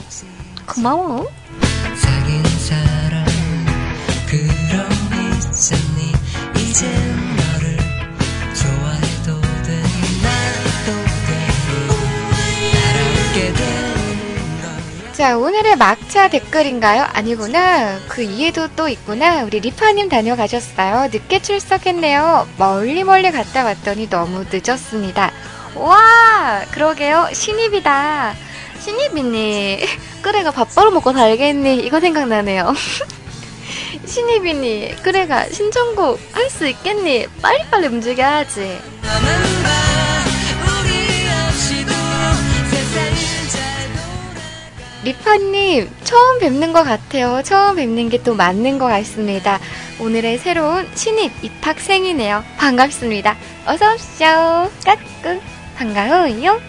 고마워. 자, 오늘의 막차 댓글인가요? 아니구나. 그 이해도 또 있구나. 우리 리파님 다녀가셨어요. 늦게 출석했네요. 멀리 멀리 갔다 왔더니 너무 늦었습니다. 와, 그러게요. 신입이다. 신입이니. 그래가 밥 벌어먹고 살겠니? 이거 생각나네요. <laughs> 신입이니. 그래가 신청곡 할 수 있겠니? 빨리빨리 움직여야지. 리파님, 처음 뵙는 것 같아요. 처음 뵙는 게 또 맞는 것 같습니다. 오늘의 새로운 신입 입학생이네요. 반갑습니다. 어서오십시오. 까꿍. 반가워요.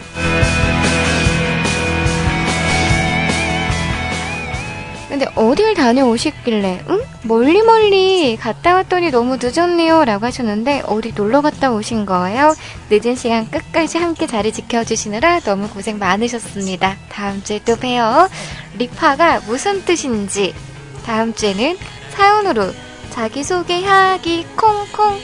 근데 어딜 다녀오셨길래, 응? 멀리 멀리 갔다 왔더니 너무 늦었네요. 라고 하셨는데, 어디 놀러 갔다 오신 거예요? 늦은 시간 끝까지 함께 자리 지켜주시느라 너무 고생 많으셨습니다. 다음 주에 또 봬요. 리파가 무슨 뜻인지, 다음 주에는 사연으로 자기소개하기 콩콩.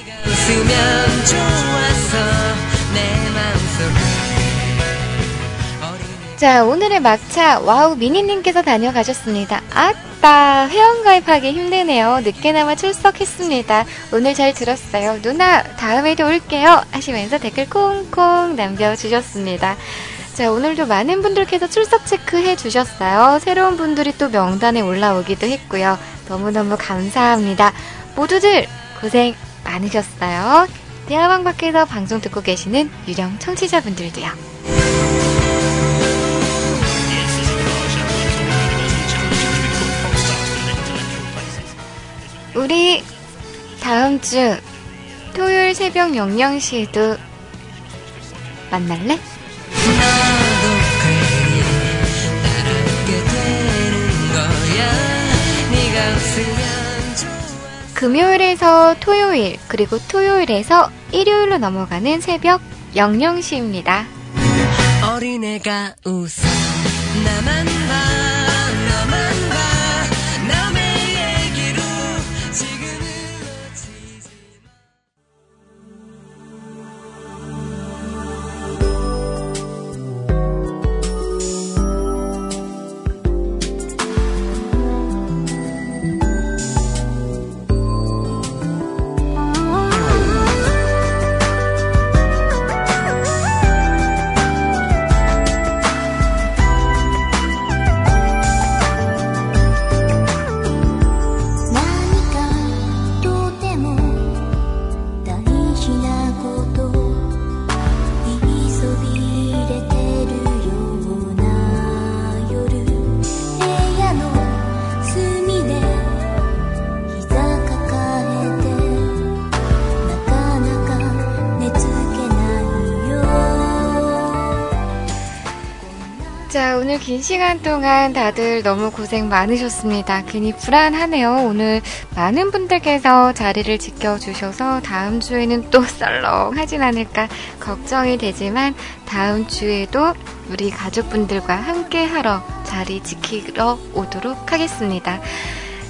자, 오늘의 막차 와우 미니님께서 다녀가셨습니다. 아따, 회원가입하기 힘드네요. 늦게나마 출석했습니다. 오늘 잘 들었어요. 누나, 다음에도 올게요. 하시면서 댓글 콩콩 남겨주셨습니다. 자, 오늘도 많은 분들께서 출석 체크해 주셨어요. 새로운 분들이 또 명단에 올라오기도 했고요. 너무너무 감사합니다. 모두들 고생 많으셨어요. 대화방 밖에서 방송 듣고 계시는 유령 청취자분들도요. 우리 다음 주 토요일 새벽 00시에도 만날래? 금요일에서 토요일, 그리고 토요일에서 일요일로 넘어가는 새벽 00시입니다. 어린애가 웃어 나만 오늘 긴 시간 동안 다들 너무 고생 많으셨습니다. 괜히 불안하네요. 오늘 많은 분들께서 자리를 지켜주셔서 다음 주에는 또 썰렁하진 않을까 걱정이 되지만 다음 주에도 우리 가족분들과 함께 하러 자리 지키러 오도록 하겠습니다.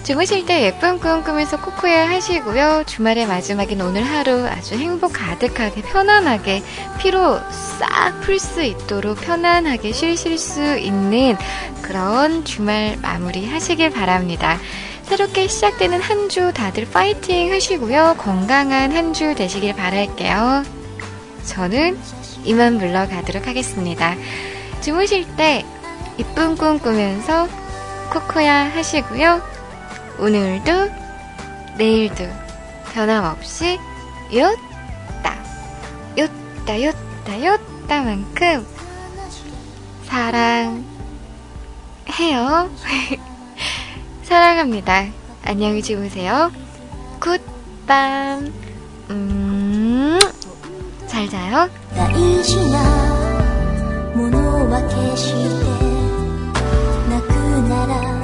주무실 때 예쁜 꿈 꾸면서 코코야 하시고요. 주말의 마지막인 오늘 하루 아주 행복 가득하게 편안하게 피로 싹 풀 수 있도록 편안하게 쉬실 수 있는 그런 주말 마무리 하시길 바랍니다. 새롭게 시작되는 한 주 다들 파이팅 하시고요. 건강한 한 주 되시길 바랄게요. 저는 이만 물러가도록 하겠습니다. 주무실 때 이쁜 꿈 꾸면서 코코야 하시고요. 오늘도 내일도 변함없이 요따 요따 요따 요따만큼 사랑해요. <laughs> 사랑합니다. 안녕히 주무세요. 굿밤. 음, 잘 자요. 大事なものは決してなくなら